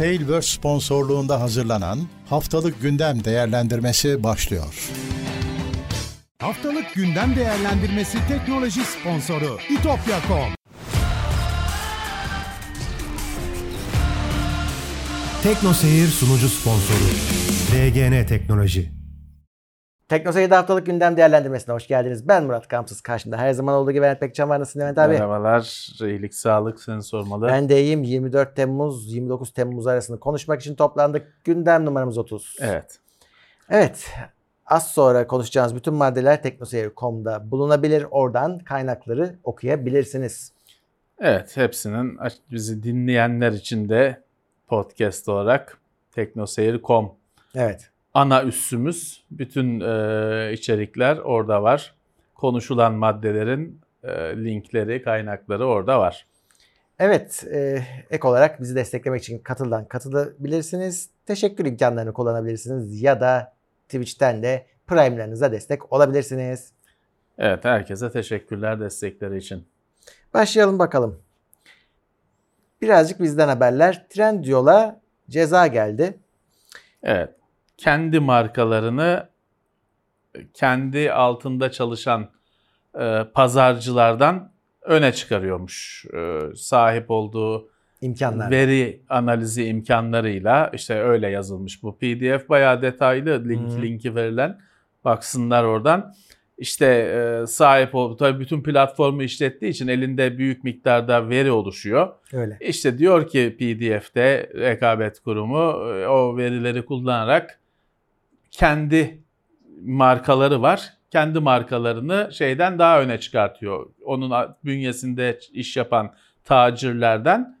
Tailverse sponsorluğunda hazırlanan Haftalık Gündem Değerlendirmesi başlıyor. Haftalık gündem değerlendirmesi teknoloji sponsoru itopya.com. Tekno Seyir sunucu sponsoru DGN Teknoloji. Teknoseyir'de haftalık gündem değerlendirmesine hoş geldiniz. Ben Murat Kamsız. Karşımda her zaman olduğu gibi Levent Pekcan var. Nasılsın Levent abi? Merhabalar. İyilik, sağlık seni sormalı. Ben de iyiyim. 24 Temmuz, 29 Temmuz arasında konuşmak için toplandık. Gündem numaramız 30. Evet. Evet. Az sonra konuşacağımız bütün maddeler teknoseyir.com'da bulunabilir. Oradan kaynakları okuyabilirsiniz. Evet. Hepsinin bizi dinleyenler için de podcast olarak teknoseyir.com Evet. Ana üssümüz. Bütün e, içerikler orada var. Konuşulan maddelerin e, linkleri, kaynakları orada var. Evet, e, ek olarak bizi desteklemek için katıldan katılabilirsiniz. Teşekkür imkanlarını kullanabilirsiniz ya da Twitch'ten de Prime'larınıza destek olabilirsiniz. Evet. Herkese teşekkürler destekleri için. Başlayalım bakalım. Birazcık bizden haberler. Trendyol'a ceza geldi. Evet. Kendi markalarını kendi altında çalışan e, pazarcılardan öne çıkarıyormuş. E, sahip olduğu İmkanlar. veri analizi imkanlarıyla işte öyle yazılmış bu PDF bayağı detaylı link Hı. linki verilen baksınlar oradan. İşte e, sahip ol tabii bütün platformu işlettiği için elinde büyük miktarda veri oluşuyor. Öyle. İşte diyor ki PDF'de rekabet kurumu e, o verileri kullanarak kendi markaları var. Kendi markalarını şeyden daha öne çıkartıyor. Onun bünyesinde iş yapan tacirlerden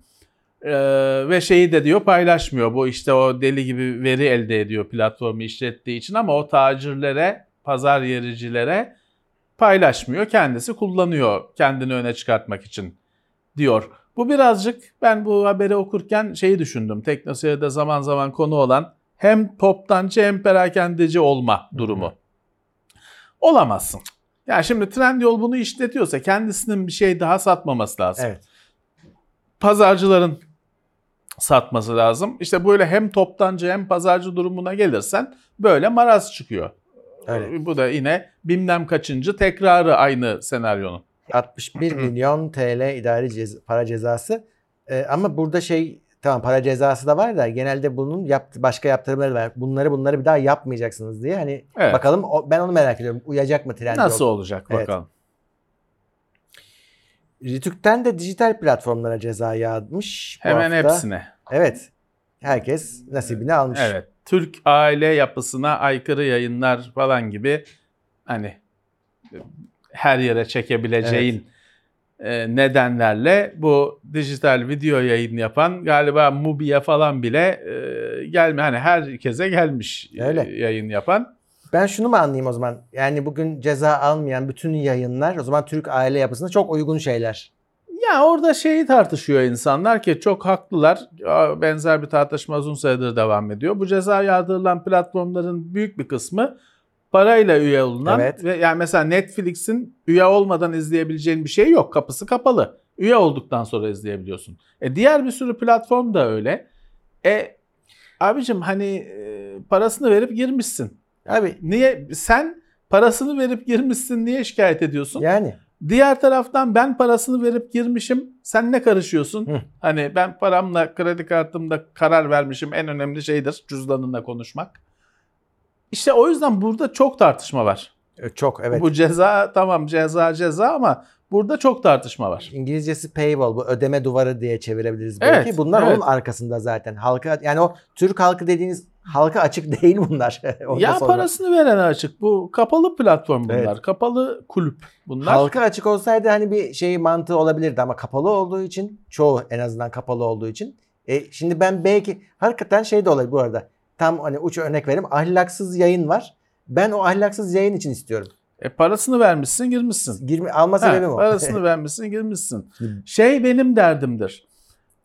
Ee, ve şeyi de diyor paylaşmıyor. Bu işte o deli gibi veri elde ediyor platformu işlettiği için ama o tacirlere, pazar yericilere paylaşmıyor. Kendisi kullanıyor kendini öne çıkartmak için diyor. Bu birazcık ben bu haberi okurken şeyi düşündüm. Teknoseyir'de zaman zaman konu olan hem toptancı hem perakendeci olma durumu. Olamazsın. Yani şimdi Trendyol bunu işletiyorsa kendisinin bir şey daha satmaması lazım. Evet. Pazarcıların satması lazım. İşte böyle hem toptancı hem pazarcı durumuna gelirsen böyle maraz çıkıyor. Öyle. Bu da yine bilmem kaçıncı tekrarı aynı senaryonun. 61 milyon TL idari cez- para cezası. Ee, ama burada şey tamam para cezası da var da genelde bunun yaptı, başka yaptırımları var. Bunları bunları bir daha yapmayacaksınız diye. Hani Evet. bakalım o- ben onu merak ediyorum. Uyacak mı Trendyol? Nasıl olacak Evet. bakalım. Rütük'ten de dijital platformlara ceza yağmış. Hemen hafta. hepsine. Evet. Herkes nasibini almış. Evet. Türk aile yapısına aykırı yayınlar falan gibi hani her yere çekebileceğin e, nedenlerle bu dijital video yayın yapan galiba Mubi'ye falan bile e, gelme hani herkese gelmiş e, Öyle. yayın yapan. Ben şunu mu anlayayım o zaman? Yani bugün ceza almayan bütün yayınlar o zaman Türk aile yapısına çok uygun şeyler. Ya orada şeyi tartışıyor insanlar ki çok haklılar. Benzer bir tartışma uzun süredir devam ediyor. Bu ceza yağdırılan platformların büyük bir kısmı parayla üye olunan Evet. ve yani mesela Netflix'in üye olmadan izleyebileceğin bir şey yok. Kapısı kapalı. Üye olduktan sonra izleyebiliyorsun. E diğer bir sürü platform da öyle. E abicim hani e, parasını verip girmişsin. Abi Niye sen parasını verip girmişsin niye şikayet ediyorsun? yani Diğer taraftan ben parasını verip girmişim. Sen ne karışıyorsun? Hı. Hani ben paramla kredi kartımda karar vermişim. En önemli şeydir cüzdanınla konuşmak. İşte o yüzden burada çok tartışma var. e, çok evet. Bu ceza tamam ceza ceza ama burada çok tartışma var. İngilizcesi paywall bu ödeme duvarı diye çevirebiliriz belki. Evet, bunlar evet. onun arkasında zaten. Halka yani o Türk halkı dediğiniz halka açık değil bunlar. Ya sonra. parasını verene açık. Bu kapalı platform bunlar. Evet. Kapalı kulüp bunlar. Halka açık olsaydı hani bir şey mantığı olabilirdi ama kapalı olduğu için çoğu en azından kapalı olduğu için. E, şimdi ben belki hakikaten şey de olabilir bu arada. Tam hani uç örnek vereyim. Ahlaksız yayın var. Ben o ahlaksız yayın için istiyorum. E parasını vermişsin girmişsin. Girme, alma sebebim o. parasını vermişsin girmişsin. Şey benim derdimdir.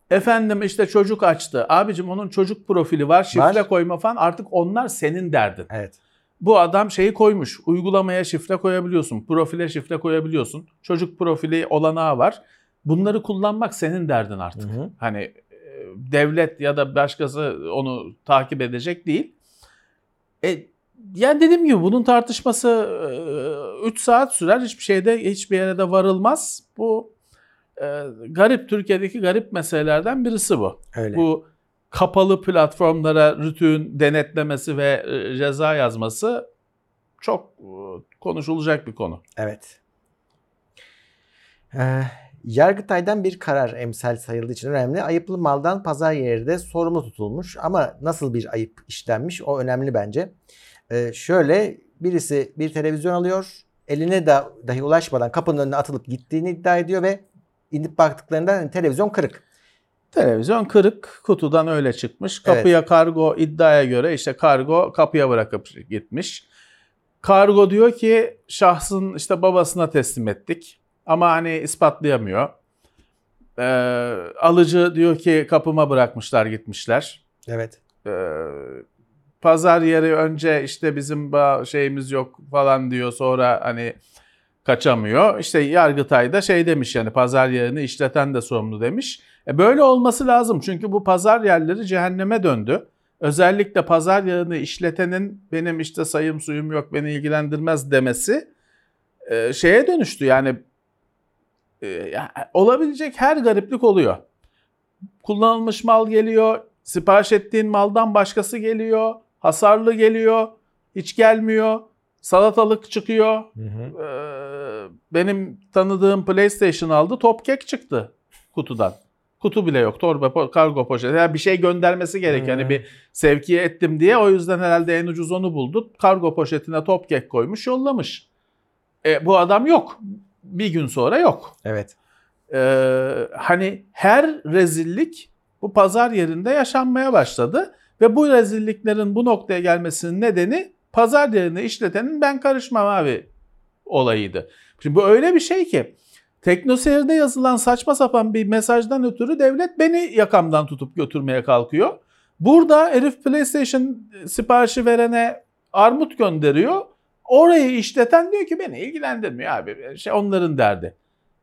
Efendim işte çocuk açtı. Abicim onun çocuk profili var. Şifre Var. koyma falan. Artık onlar senin derdin. evet. Bu adam şeyi koymuş. Uygulamaya şifre koyabiliyorsun. Profile şifre koyabiliyorsun. Çocuk profili olanağı var. Bunları kullanmak senin derdin artık. Hı hı. Hani devlet ya da başkası onu takip edecek değil. E, yani dediğim gibi bunun tartışması 3 saat sürer. Hiçbir şeyde hiçbir yere de varılmaz. Bu e, garip Türkiye'deki garip meselelerden birisi bu. Öyle. Bu kapalı platformlara rütüğün denetlemesi ve e, ceza yazması çok e, konuşulacak bir konu. Evet. Ee, Yargıtay'dan bir karar emsal sayıldığı için önemli. Ayıplı maldan pazar yeri de sorumlu tutulmuş. Ama nasıl bir ayıp işlenmiş o önemli bence. Ee, şöyle birisi bir televizyon alıyor. Eline da, dahi ulaşmadan kapının önüne atılıp gittiğini iddia ediyor ve inip baktıklarında televizyon kırık. Televizyon kırık, kutudan öyle çıkmış. Kapıya kargo iddiaya göre işte kargo kapıya bırakıp gitmiş. Kargo diyor ki şahsın işte babasına teslim ettik ama hani ispatlayamıyor. Ee, alıcı diyor ki kapıma bırakmışlar gitmişler. Evet. Ee, pazar yeri önce işte bizim şeyimiz yok falan diyor sonra hani kaçamıyor. İşte Yargıtay'da şey demiş yani pazar yerini işleten de sorumlu demiş. E böyle olması lazım çünkü bu pazar yerleri cehenneme döndü. Özellikle pazar yerini işletenin benim işte sayım suyum yok beni ilgilendirmez demesi e, şeye dönüştü yani e, ya- olabilecek her gariplik oluyor. Kullanılmış mal geliyor, sipariş ettiğin maldan başkası geliyor, hasarlı geliyor, hiç gelmiyor, salatalık çıkıyor. Ee, benim tanıdığım PlayStation aldı, top kek çıktı kutudan. Kutu bile yok, torba, kargo poşeti. Yani bir şey göndermesi gerek. Yani Hmm. bir sevkiye ettim diye o yüzden herhalde en ucuz onu buldu. Kargo poşetine top kek koymuş, yollamış. E, bu adam yok. Bir gün sonra yok. Evet. Ee, hani her rezillik bu pazar yerinde yaşanmaya başladı ve bu rezilliklerin bu noktaya gelmesinin nedeni pazar yerini işletenin ben karışmam abi olayıydı. Şimdi bu öyle bir şey ki teknoseyirde yazılan saçma sapan bir mesajdan ötürü devlet beni yakamdan tutup götürmeye kalkıyor. Burada herif PlayStation siparişi verene armut gönderiyor. Orayı işleten diyor ki beni ilgilendirmiyor abi. Şey onların derdi.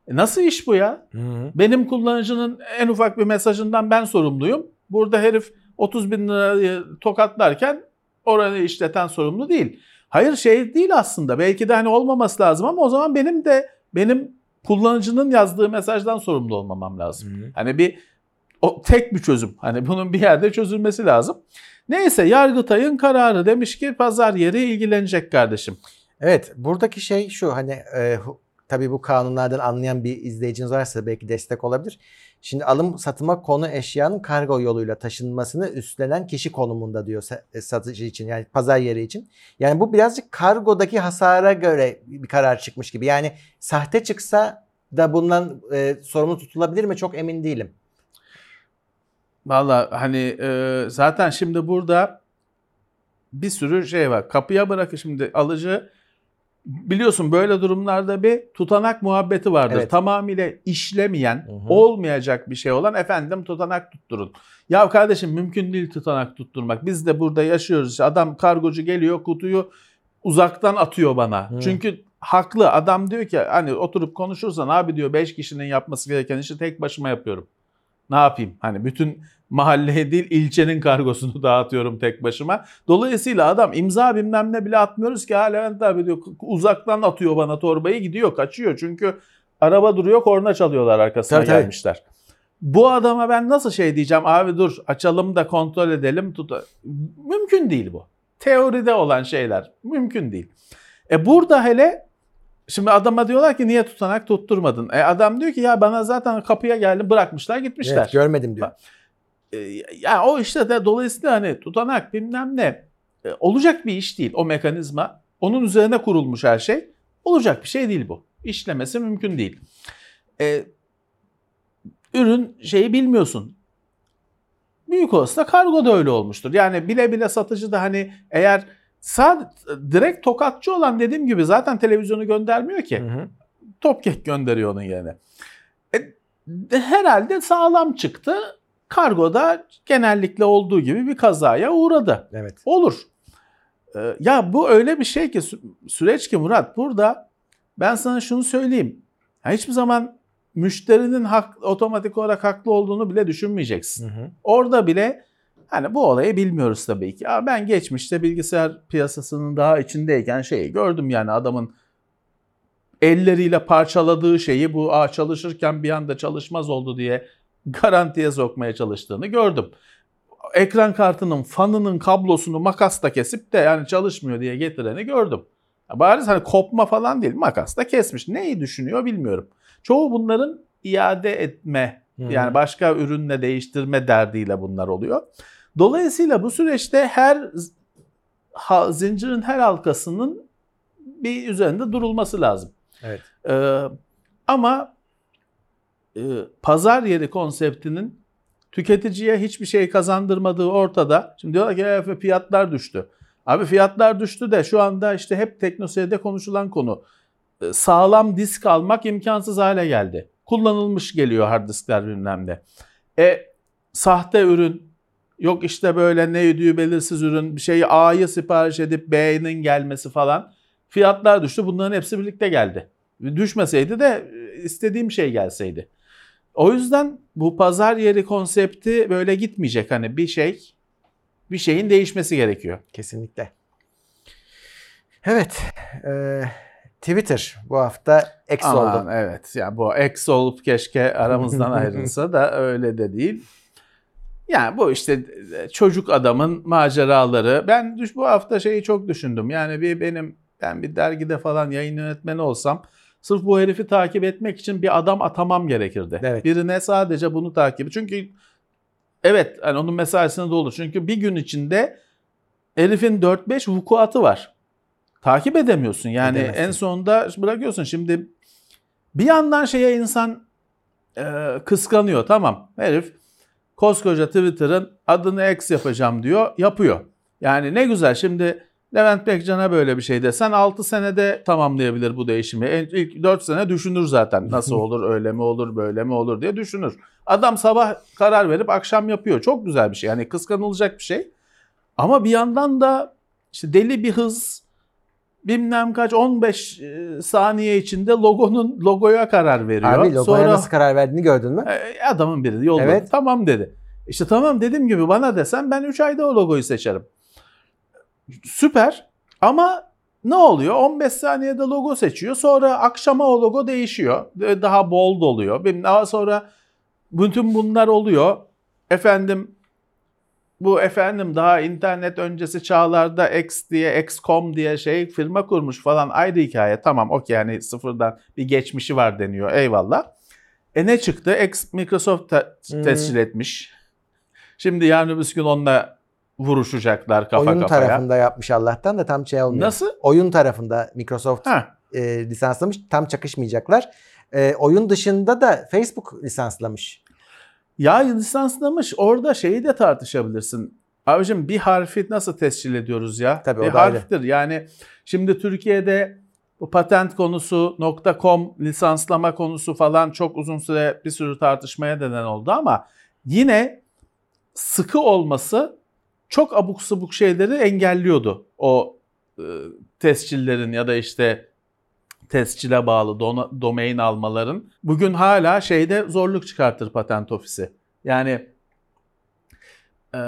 E nasıl iş bu ya? Benim kullanıcının en ufak bir mesajından ben sorumluyum. Burada herif 30 bin lirayı tokatlarken oranı işleten sorumlu değil. Hayır şey değil aslında. Belki de hani olmaması lazım ama o zaman benim de benim kullanıcının yazdığı mesajdan sorumlu olmamam lazım. Hani bir o tek bir çözüm. Hani bunun bir yerde çözülmesi lazım. Neyse Yargıtay'ın kararı demiş ki pazar yeri ilgilenecek kardeşim. Evet buradaki şey şu hani e, tabii bu kanunlardan anlayan bir izleyiciniz varsa belki destek olabilir. Şimdi alım satıma konu eşyanın kargo yoluyla taşınmasını üstlenen kişi konumunda diyor e, satıcı için yani pazar yeri için. Yani bu birazcık kargodaki hasara göre bir karar çıkmış gibi. Yani sahte çıksa da bundan e, sorumlu tutulabilir mi çok emin değilim. Valla hani e, zaten şimdi burada bir sürü şey var. Kapıya bırakın şimdi alıcı biliyorsun böyle durumlarda bir tutanak muhabbeti vardır. Evet. Tamamıyla işlemeyen, Hı hı. olmayacak bir şey olan efendim tutanak tutturun. Ya kardeşim mümkün değil tutanak tutturmak. Biz de burada yaşıyoruz. Adam kargocu geliyor kutuyu uzaktan atıyor bana. Hı. Çünkü haklı. Adam diyor ki hani oturup konuşursan abi diyor 5 kişinin yapması gereken işi tek başıma yapıyorum. Ne yapayım? Hani bütün mahalleye değil ilçenin kargosunu dağıtıyorum tek başıma. Dolayısıyla adam imza bilmem ne bile atmıyoruz ki ha Levent abi diyor uzaktan atıyor bana torbayı gidiyor kaçıyor. Çünkü araba duruyor korna çalıyorlar arkasına Tabii, tabii. gelmişler. Bu adama ben nasıl şey diyeceğim abi dur açalım da kontrol edelim. Tut Mümkün değil bu. Teoride olan şeyler mümkün değil. E burada hele Şimdi adama diyorlar ki niye tutanak tutturmadın? E adam diyor ki ya bana zaten kapıya geldi bırakmışlar gitmişler. Evet, görmedim diyor. E, ya o işte de dolayısıyla hani tutanak bilmem ne e, olacak bir iş değil o mekanizma. Onun üzerine kurulmuş her şey. Olacak bir şey değil bu. İşlemesi mümkün değil. E, ürün şeyi bilmiyorsun. Büyük olasılıkla kargo da öyle olmuştur. Yani bile bile satıcı da hani eğer sad direkt tokatçı olan dediğim gibi zaten televizyonu göndermiyor ki Hı hı. topkek gönderiyor onun yerine. E, de- herhalde sağlam çıktı. Kargoda genellikle olduğu gibi bir kazaya uğradı. Evet. Olur. Ee, ya bu öyle bir şey ki sü- süreç ki Murat burada ben sana şunu söyleyeyim. Ya hiçbir zaman müşterinin hak, otomatik olarak haklı olduğunu bile düşünmeyeceksin. Hı hı. Orada bile hani bu olayı bilmiyoruz tabii ki. Ama ben geçmişte bilgisayar piyasasının daha içindeyken şeyi gördüm yani adamın elleriyle parçaladığı şeyi bu Aa, çalışırken bir anda çalışmaz oldu diye garantiye sokmaya çalıştığını gördüm. Ekran kartının fanının kablosunu makasla kesip de yani çalışmıyor diye getireni gördüm. Bariz hani kopma falan değil makasla kesmiş. Neyi düşünüyor bilmiyorum. Çoğu bunların iade etme yani başka ürünle değiştirme derdiyle bunlar oluyor. Dolayısıyla bu süreçte her ha- zincirin her halkasının bir üzerinde durulması lazım. Evet. Ee, ama e, pazar yeri konseptinin tüketiciye hiçbir şey kazandırmadığı ortada. Şimdi diyorlar ki "E, fiyatlar düştü. Abi fiyatlar düştü de şu anda işte hep teknoseyde konuşulan konu. E, Sağlam disk almak imkansız hale geldi. Kullanılmış geliyor hard diskler bilmem ne. E sahte ürün yok işte böyle ne ödüğü belirsiz ürün bir şeyi A'yı sipariş edip B'nin gelmesi falan. Fiyatlar düştü. Bunların hepsi birlikte geldi. Düşmeseydi de e, istediğim şey gelseydi. O yüzden bu pazar yeri konsepti böyle gitmeyecek. Hani bir şey bir şeyin değişmesi gerekiyor. Kesinlikle. Evet. e, Twitter bu hafta X Aman, oldu. evet. Ya bu X olup keşke aramızdan ayrılsa da öyle de değil. Yani bu işte çocuk adamın maceraları. Ben bu hafta şeyi çok düşündüm. Yani bir benim ben bir dergide falan yayın yönetmeni olsam sırf bu herifi takip etmek için bir adam atamam gerekirdi. Evet. Birine sadece bunu takip. Çünkü evet hani onun mesaisine de olur. Çünkü bir gün içinde herifin 4-5 vukuatı var. Takip edemiyorsun. Yani Edemezsin. en sonunda bırakıyorsun. Şimdi bir yandan şeye insan e, kıskanıyor. Tamam herif koskoca Twitter'ın adını X yapacağım diyor. Yapıyor. Yani ne güzel şimdi Levent Bekcan'a böyle bir şey desen 6 senede tamamlayabilir bu değişimi. İlk 4 sene düşünür zaten. Nasıl olur, öyle mi olur, böyle mi olur diye düşünür. Adam sabah karar verip akşam yapıyor. Çok güzel bir şey. Yani kıskanılacak bir şey. Ama bir yandan da işte deli bir hız bilmem kaç 15 e, saniye içinde logonun logoya karar veriyor. Abi logoya Sonra nasıl karar verdiğini gördün mü? e, adamın biri yolladı. Evet. Tamam dedi. İşte tamam dediğim gibi bana desen ben 3 ayda o logoyu seçerim. Süper ama ne oluyor? 15 saniyede logo seçiyor. Sonra akşama o logo değişiyor. Daha bold oluyor. Daha sonra bütün bunlar oluyor. Efendim bu efendim daha internet öncesi çağlarda X diye X.com diye şey firma kurmuş falan ayrı hikaye. Tamam okey yani sıfırdan bir geçmişi var deniyor eyvallah. E ne çıktı? X Microsoft te- Hmm. tescil etmiş. Şimdi yarın öbür gün onunla vuruşacaklar kafa Oyun kafaya. tarafında yapmış Allah'tan da tam şey olmuyor. Nasıl? Oyun tarafında Microsoft Ha. e, lisanslamış. Tam çakışmayacaklar. E, oyun dışında da Facebook lisanslamış. Ya lisanslamış orada şeyi de tartışabilirsin. Abicim bir harfi nasıl tescil ediyoruz ya? Tabii, o bir da ayrı. harftir. Yani şimdi Türkiye'de bu patent konusu, .com lisanslama konusu falan çok uzun süre bir sürü tartışmaya neden oldu ama yine sıkı olması çok abuk sabuk şeyleri engelliyordu. O e, tescillerin ya da işte tescile bağlı dona- domain almaların. Bugün hala şeyde zorluk çıkartır patent ofisi. Yani e,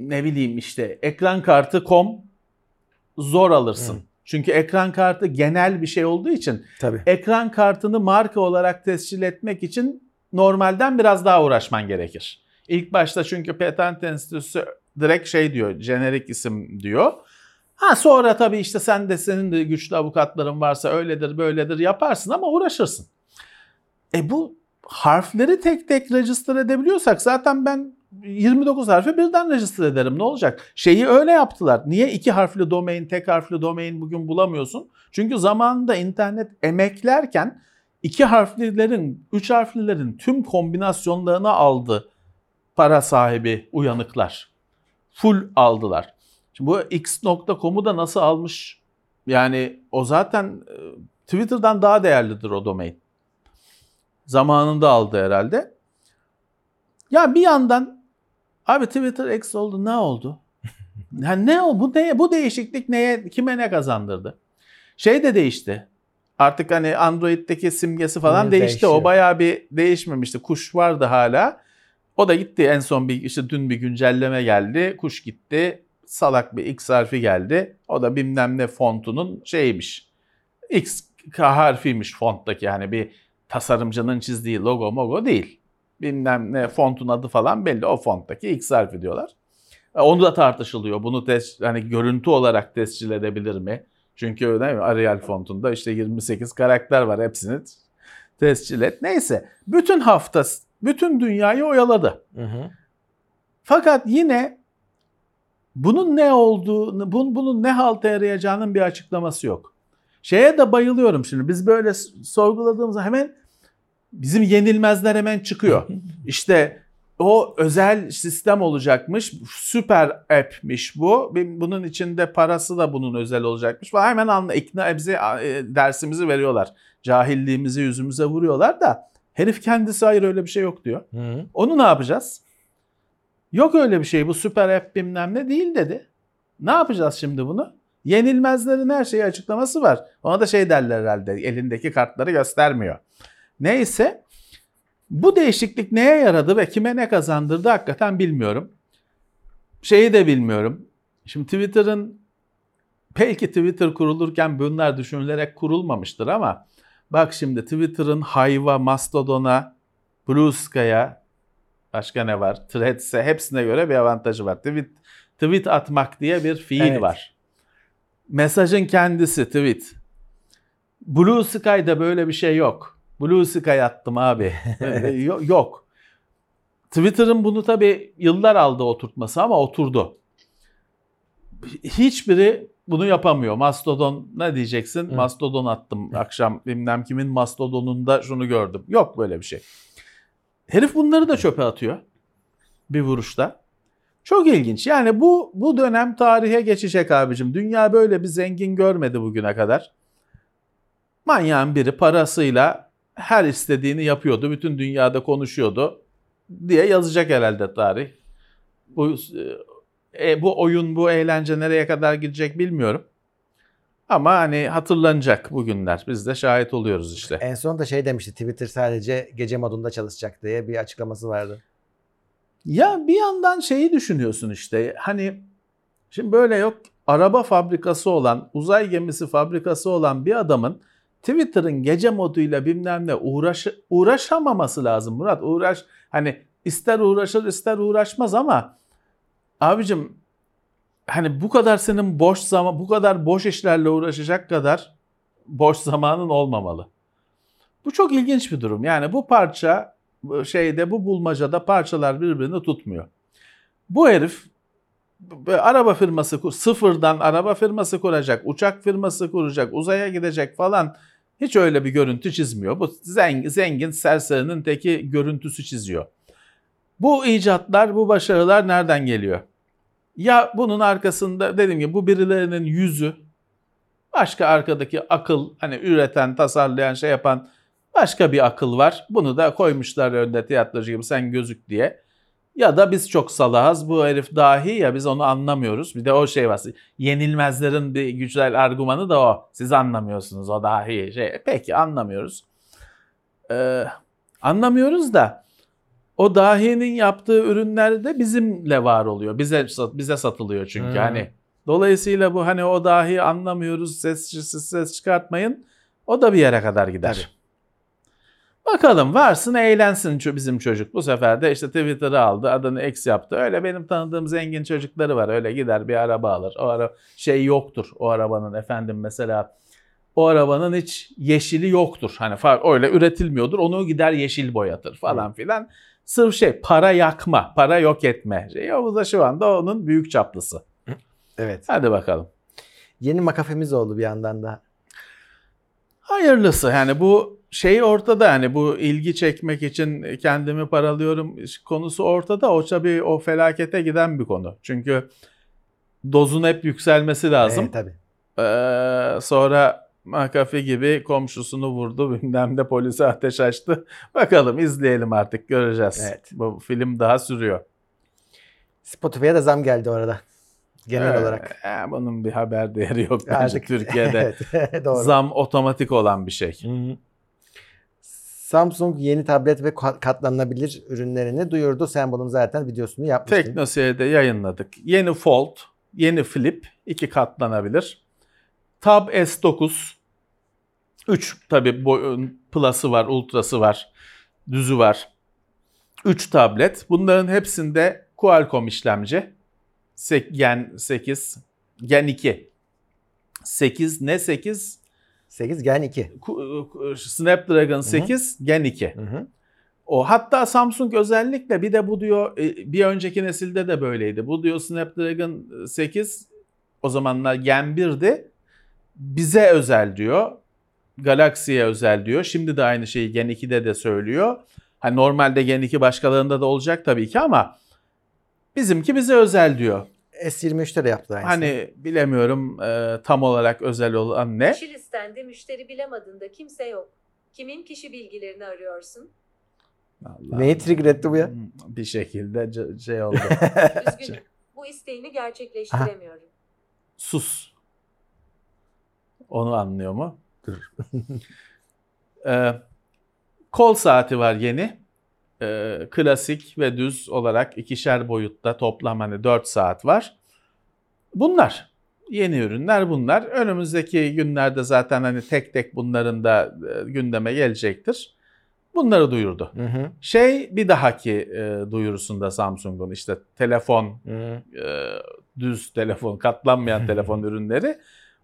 ne bileyim işte ekran kartı com zor alırsın. Hı. Çünkü ekran kartı genel bir şey olduğu için Tabii. ekran kartını marka olarak tescil etmek için normalden biraz daha uğraşman gerekir. İlk başta çünkü patent enstitüsü direkt şey diyor, jenerik isim diyor. Ha sonra tabii işte sen de senin de güçlü avukatların varsa öyledir böyledir yaparsın ama uğraşırsın. E bu harfleri tek tek register edebiliyorsak zaten ben 29 harfi birden register ederim ne olacak? Şeyi öyle yaptılar. Niye iki harfli domain, tek harfli domain bugün bulamıyorsun? Çünkü zamanında internet emeklerken iki harflilerin, üç harflilerin tüm kombinasyonlarını aldı para sahibi uyanıklar. Full aldılar. Şimdi bu x.com'u da nasıl almış? Yani o zaten e, Twitter'dan daha değerlidir o domain. Zamanında aldı herhalde. Ya bir yandan abi Twitter X oldu ne oldu? Yani ne o bu ne bu değişiklik neye kime ne kazandırdı? Şey de değişti. Artık hani Android'deki simgesi falan Hı, değişti. değişiyor. O bayağı bir değişmemişti. Kuş vardı hala. O da gitti. En son bir işte dün bir güncelleme geldi. Kuş gitti. Salak bir X harfi geldi. O da bilmem ne fontunun şeymiş. X harfiymiş fonttaki yani bir tasarımcının çizdiği logo mogo değil. Bilmem ne fontun adı falan belli. O fonttaki X harfi diyorlar. E, Onu da tartışılıyor. Bunu tes, hani görüntü olarak tescil edebilir mi? Çünkü değil mi? Arial fontunda işte 28 karakter var. Hepsini tescil et. Neyse. Bütün hafta, bütün dünyayı oyaladı. Hı hı. Fakat yine bunun ne olduğunu, bunun, bunun ne halta yarayacağının bir açıklaması yok. Şeye de bayılıyorum şimdi. Biz böyle sorguladığımızda hemen bizim yenilmezler hemen çıkıyor. İşte o özel sistem olacakmış. Süper app'miş bu. Bunun içinde parası da bunun özel olacakmış. Falan hemen anla ikna bize e, dersimizi veriyorlar. Cahilliğimizi yüzümüze vuruyorlar da herif kendisi hayır öyle bir şey yok diyor. Hı. Onu ne yapacağız? Yok öyle bir şey bu süper app bilmem ne değil dedi. Ne yapacağız şimdi bunu? Yenilmezlerin her şeyi açıklaması var. Ona da şey derler herhalde elindeki kartları göstermiyor. Neyse bu değişiklik neye yaradı ve kime ne kazandırdı hakikaten bilmiyorum. Şeyi de bilmiyorum. Şimdi Twitter'ın belki Twitter kurulurken bunlar düşünülerek kurulmamıştır ama bak şimdi Twitter'ın Hive'a, Mastodon'a, Blue başka ne var? Threads'e hepsine göre bir avantajı var. Tweet, tweet atmak diye bir fiil Evet. var. Mesajın kendisi tweet. Blue Sky'da böyle bir şey yok. Blue Sky attım abi. Yo- yok. Twitter'ın bunu tabii yıllar aldı oturtması ama oturdu. Hiçbiri bunu yapamıyor. Mastodon ne diyeceksin? Hı. Mastodon attım akşam bilmem kimin Mastodon'unda şunu gördüm. Yok böyle bir şey. Herif bunları da çöpe atıyor. Bir vuruşta. Çok ilginç. Yani bu bu dönem tarihe geçecek abicim. Dünya böyle bir zengin görmedi bugüne kadar. Manyağın biri parasıyla her istediğini yapıyordu. Bütün dünyada konuşuyordu diye yazacak herhalde tarih. Bu e, bu oyun, bu eğlence nereye kadar gidecek bilmiyorum. Ama hani hatırlanacak bugünler. Biz de şahit oluyoruz işte. En son da şey demişti Twitter sadece gece modunda çalışacak diye bir açıklaması vardı. Ya bir yandan şeyi düşünüyorsun işte hani şimdi böyle yok araba fabrikası olan uzay gemisi fabrikası olan bir adamın Twitter'ın gece moduyla bilmem ne uğraş, uğraşamaması lazım Murat. Uğraş hani ister uğraşır ister uğraşmaz ama abicim hani bu kadar senin boş zaman bu kadar boş işlerle uğraşacak kadar boş zamanın olmamalı. Bu çok ilginç bir durum. Yani bu parça şeyde bu bulmacada parçalar birbirini tutmuyor. Bu herif araba firması sıfırdan araba firması kuracak, uçak firması kuracak, uzaya gidecek falan hiç öyle bir görüntü çizmiyor. Bu zengin, zengin serserinin teki görüntüsü çiziyor. Bu icatlar, bu başarılar nereden geliyor? Ya bunun arkasında dediğim gibi bu birilerinin yüzü, başka arkadaki akıl, hani üreten, tasarlayan, şey yapan başka bir akıl var. Bunu da koymuşlar önde tiyatrocu gibi sen gözük diye. Ya da biz çok salağız. Bu herif dahi ya biz onu anlamıyoruz. Bir de o şey var. Yenilmezlerin bir güzel argümanı da o. Siz anlamıyorsunuz o dahi. Şey, peki anlamıyoruz. Ee, anlamıyoruz da o dahinin yaptığı ürünler de bizimle var oluyor. Bize bize satılıyor çünkü Hmm. hani. Dolayısıyla bu hani o dahi anlamıyoruz ses siz ses çıkartmayın. O da bir yere kadar gider. Tabii. Bakalım varsın eğlensin bizim çocuk. Bu sefer de işte Twitter'ı aldı adını X yaptı. Öyle benim tanıdığım zengin çocukları var. Öyle gider bir araba alır. O ara şey yoktur o arabanın efendim mesela o arabanın hiç yeşili yoktur. Hani öyle üretilmiyordur. Onu gider yeşil boyatır falan filan. Sırf şey para yakma, para yok etme. Şey, o da şu anda onun büyük çaplısı. Evet. Hadi bakalım. Yeni makafemiz oldu bir yandan da. Hayırlısı yani bu şey ortada yani bu ilgi çekmek için kendimi paralıyorum konusu ortada. O tabii o felakete giden bir konu. Çünkü dozun hep yükselmesi lazım. Evet tabii. Ee, sonra McAfee gibi komşusunu vurdu bilmem de polise ateş açtı. Bakalım izleyelim artık göreceğiz. Evet. Bu film daha sürüyor. Spotify'a da zam geldi orada. genel Ee, olarak. e, bunun bir haber değeri yok bence Artık- Türkiye'de. evet, doğru. Zam otomatik olan bir şey. Hı hı. Samsung yeni tablet ve ka- katlanabilir ürünlerini duyurdu. Sen bunun zaten videosunu yapmıştın. Teknoseyir'de yayınladık. Yeni Fold, yeni Flip, iki katlanabilir. Tab S9, 3 tabi boyun Plus'ı var, Ultra'sı var, düzü var. 3 tablet. Bunların hepsinde Qualcomm işlemci. Sek- Gen 8, Gen 2. 8 ne 8? 8 Gen 2. Ku- ku- Snapdragon 8, Gen 2. Hı hı. O hatta Samsung özellikle bir de bu diyor e, bir önceki nesilde de böyleydi. Bu diyor Snapdragon 8 o zamanlar Gen 1'di. Bize özel diyor. Galaxy'ye özel diyor. Şimdi de aynı şeyi Gen 2'de de söylüyor. Hani normalde Gen 2 başkalarında da olacak tabii ki ama bizimki bize özel diyor. S23'te de yaptı aynısını. Hani bilemiyorum e, tam olarak özel olan ne? Kişi listende müşteri bilemedığında kimse yok. Kimin kişi bilgilerini arıyorsun? Allah Neyi trigger etti bu ya? Bir şekilde c- şey oldu. Üzgünüm. Bu isteğini gerçekleştiremiyorum. Sus. Onu anlıyor mu? Ee, kol saati var yeni. Ee, klasik ve düz olarak ikişer boyutta toplam hani 4 saat var. Bunlar. Yeni ürünler bunlar. Önümüzdeki günlerde zaten hani tek tek bunların da e, gündeme gelecektir. Bunları duyurdu. Hı hı. Şey bir dahaki e, duyurusunda Samsung'un işte telefon Hı hı. e, düz telefon, katlanmayan telefon ürünleri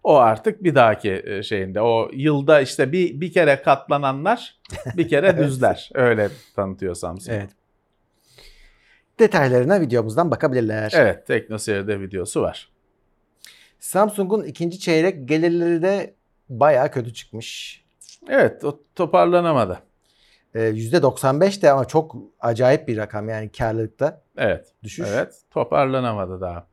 o artık bir dahaki e, şeyinde. O yılda işte bir bir kere katlananlar, bir kere düzler. Öyle tanıtıyor Samsung. Evet. Detaylarına videomuzdan bakabilirler. Evet, TeknoSeyir'de videosu var. Samsung'un ikinci çeyrek gelirleri de bayağı kötü çıkmış. Evet, o toparlanamadı. Ee, %95 de ama çok acayip bir rakam yani karlılıkta Evet. düşüş. Evet, toparlanamadı daha.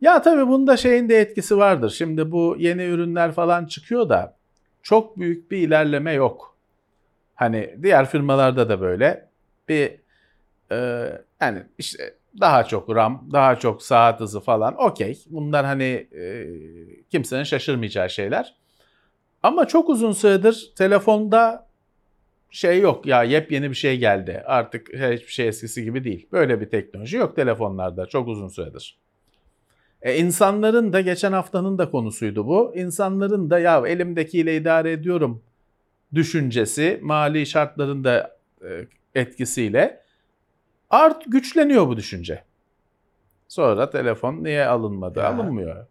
Ya tabii bunda şeyin de etkisi vardır. Şimdi bu yeni ürünler falan çıkıyor da çok büyük bir ilerleme yok. Hani diğer firmalarda da böyle bir e, yani işte daha çok RAM, daha çok saat hızı falan okey. Bunlar hani e, kimsenin şaşırmayacağı şeyler. Ama çok uzun süredir telefonda şey yok ya yepyeni bir şey geldi. Artık hiçbir şey eskisi gibi değil. Böyle bir teknoloji yok telefonlarda çok uzun süredir. E insanların da geçen haftanın da konusuydu bu. İnsanların da ya elimdekiyle idare ediyorum düşüncesi mali şartların da e, etkisiyle art güçleniyor bu düşünce. Sonra telefon niye alınmadı? Ya. Alınmıyor.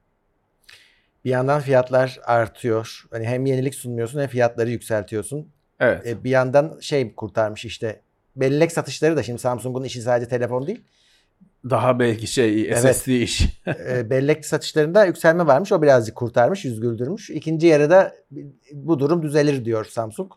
Bir yandan fiyatlar artıyor. Hani hem yenilik sunmuyorsun hem fiyatları yükseltiyorsun. Evet. E, bir yandan şey kurtarmış işte bellek satışları da şimdi Samsung'un işi sadece telefon değil. Daha belki şey Evet. SSD iş. E, bellek satışlarında yükselme varmış. O birazcık kurtarmış, yüz güldürmüş. İkinci yarıda bu durum düzelir diyor Samsung.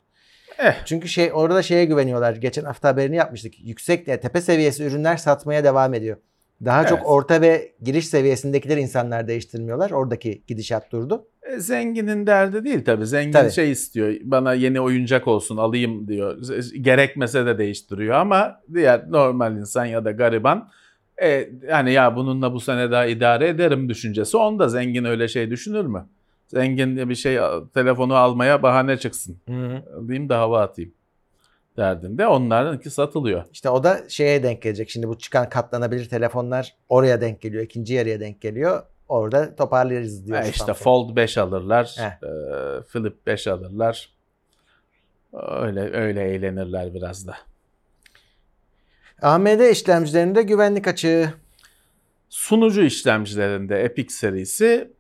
eh. Çünkü şey orada şeye güveniyorlar. Geçen hafta haberini yapmıştık. Yüksek yani tepe seviyesi ürünler satmaya devam ediyor. Daha Evet. çok orta ve giriş seviyesindekileri insanlar değiştirmiyorlar. Oradaki gidişat durdu. E, Zenginin derdi değil tabii. Zengin Tabii. şey istiyor. Bana yeni oyuncak olsun alayım diyor. Gerekmese de değiştiriyor ama diğer normal insan ya da gariban e, yani ya bununla bu sene daha idare ederim düşüncesi. Onda zengin öyle şey düşünür mü? Zengin bir şey telefonu almaya bahane çıksın. Alayım da hava atayım derdinde. Onlarınki satılıyor. İşte o da şeye denk gelecek. Şimdi bu çıkan katlanabilir telefonlar oraya denk geliyor. ikinci yarıya denk geliyor. Orada toparlarız diyor. E işte Samsung. Fold 5 alırlar. Heh. e, Flip 5 alırlar. Öyle öyle eğlenirler biraz da. AMD işlemcilerinde güvenlik açığı. Sunucu işlemcilerinde Epic serisi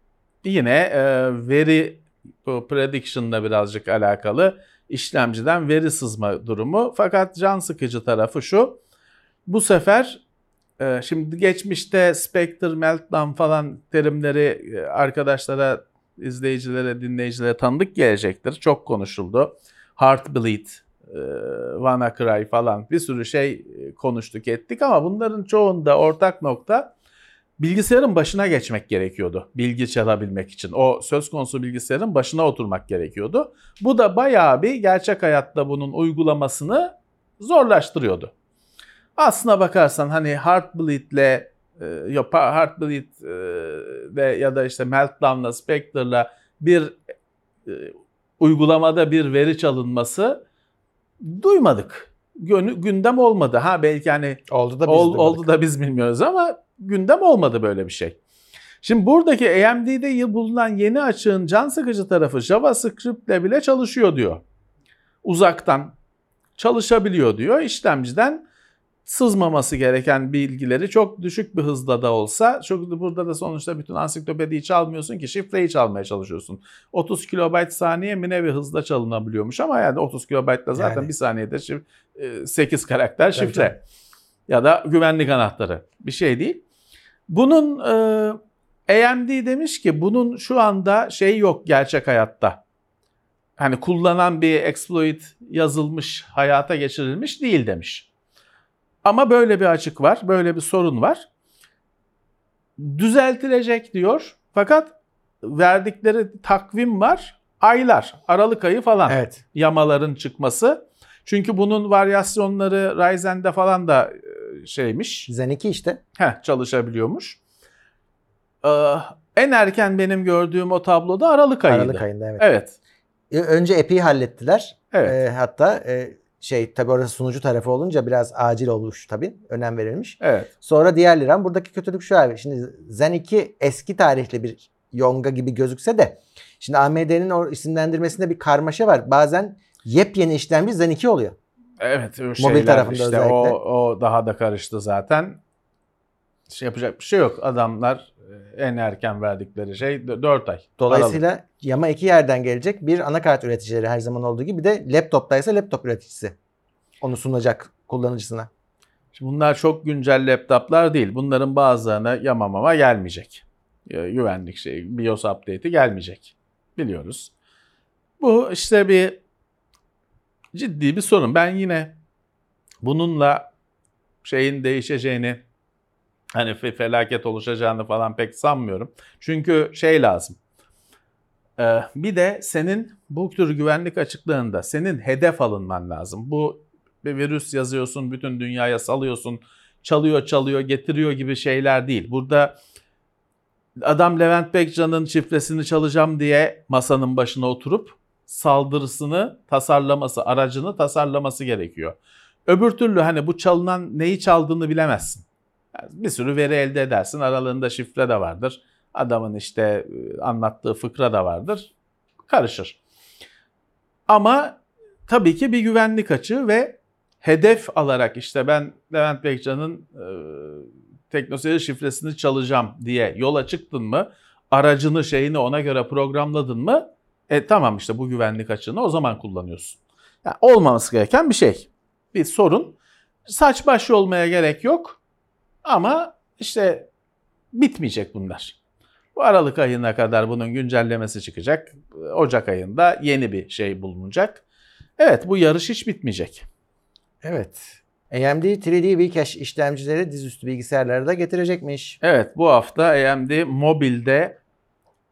yine e, veri prediction'la birazcık alakalı işlemciden veri sızma durumu. Fakat can sıkıcı tarafı şu. Bu sefer e, şimdi geçmişte Spectre, Meltdown falan terimleri e, arkadaşlara, izleyicilere, dinleyicilere tanıdık gelecektir. Çok konuşuldu. Heartbleed, e, WannaCry falan bir sürü şey konuştuk ettik ama bunların çoğunda ortak nokta bilgisayarın başına geçmek gerekiyordu bilgi çalabilmek için. O söz konusu bilgisayarın başına oturmak gerekiyordu. Bu da bayağı bir gerçek hayatta bunun uygulamasını zorlaştırıyordu. Aslına bakarsan hani Heartbleed'le ya Heartbleed ve ya da işte Meltdown'la Spectre'la bir uygulamada bir veri çalınması duymadık. Gönü- gündem olmadı. Ha belki hani Oldu da biz Ol- oldu da biz bilmiyoruz ama gündem olmadı böyle bir şey. Şimdi buradaki AMD'de bulunan yeni açığın can sıkıcı tarafı JavaScript ile bile çalışıyor diyor. Uzaktan çalışabiliyor diyor. İşlemciden sızmaması gereken bilgileri çok düşük bir hızda da olsa çok burada da sonuçta bütün ansiklopediyi çalmıyorsun ki şifreyi çalmaya çalışıyorsun. 30 kilobayt saniye mi ne bir hızda çalınabiliyormuş ama yani 30 kilobaytla zaten Yani. bir saniyede şif- e, 8 karakter Tabii, şifre ya da güvenlik anahtarı bir şey değil. Bunun e, AMD demiş ki bunun şu anda şey yok gerçek hayatta. Hani kullanan bir exploit yazılmış, hayata geçirilmiş değil demiş. Ama böyle bir açık var, böyle bir sorun var. Düzeltilecek diyor. Fakat verdikleri takvim var. Aylar, Aralık ayı falan Evet. yamaların çıkması. Çünkü bunun varyasyonları Ryzen'de falan da e, şeymiş. Zen 2 işte. Heh, çalışabiliyormuş. Ee, en erken benim gördüğüm o tabloda Aralık ayıydı. Aralık ayında evet. Evet. E, Önce Epic'i hallettiler. Evet. E, hatta e, şey tabii orası sunucu tarafı olunca biraz acil olmuş tabii. Önem verilmiş. Evet. Sonra diğerleri ama buradaki kötülük şu abi. Şimdi Zen 2 eski tarihli bir yonga gibi gözükse de şimdi AMD'nin o isimlendirmesinde bir karmaşa var. Bazen yepyeni işlemci Zen 2 oluyor. Evet. o Mobil şeyler tarafında işte özellikle. O, o daha da karıştı zaten. Şey yapacak bir şey yok. Adamlar en erken verdikleri şey 4 ay. Dolayısıyla yama iki yerden gelecek. Bir anakart üreticileri her zaman olduğu gibi bir de laptoptaysa laptop üreticisi. Onu sunacak kullanıcısına. Şimdi bunlar çok güncel laptoplar değil. Bunların bazılarına yamamama gelmeyecek. E, Güvenlik şey, BIOS update'i gelmeyecek. Biliyoruz. Bu işte bir ciddi bir sorun. Ben yine bununla şeyin değişeceğini hani fe- felaket oluşacağını falan pek sanmıyorum. Çünkü şey lazım. Bir de senin bu tür güvenlik açıklığında senin hedef alınman lazım. Bu bir virüs yazıyorsun, bütün dünyaya salıyorsun, çalıyor çalıyor getiriyor gibi şeyler değil. Burada adam Levent Bekcan'ın şifresini çalacağım diye masanın başına oturup saldırısını tasarlaması, aracını tasarlaması gerekiyor. Öbür türlü hani bu çalınan neyi çaldığını bilemezsin. Bir sürü veri elde edersin. Aralarında şifre de vardır. Adamın işte e, anlattığı fıkra da vardır. Karışır. Ama tabii ki bir güvenlik açığı ve hedef alarak işte ben Levent Bekcan'ın e, teknoseyir şifresini çalacağım diye yola çıktın mı? Aracını şeyini ona göre programladın mı? E tamam işte bu güvenlik açığını o zaman kullanıyorsun. Yani olmaması gereken bir şey. Bir sorun. Saç baş olmaya gerek yok. Ama işte bitmeyecek bunlar. Bu Aralık ayına kadar bunun güncellemesi çıkacak. Ocak ayında yeni bir şey bulunacak. Evet bu yarış hiç bitmeyecek. Evet. AMD 3D V-Cache işlemcileri dizüstü bilgisayarlara da getirecekmiş. Evet bu hafta AMD mobilde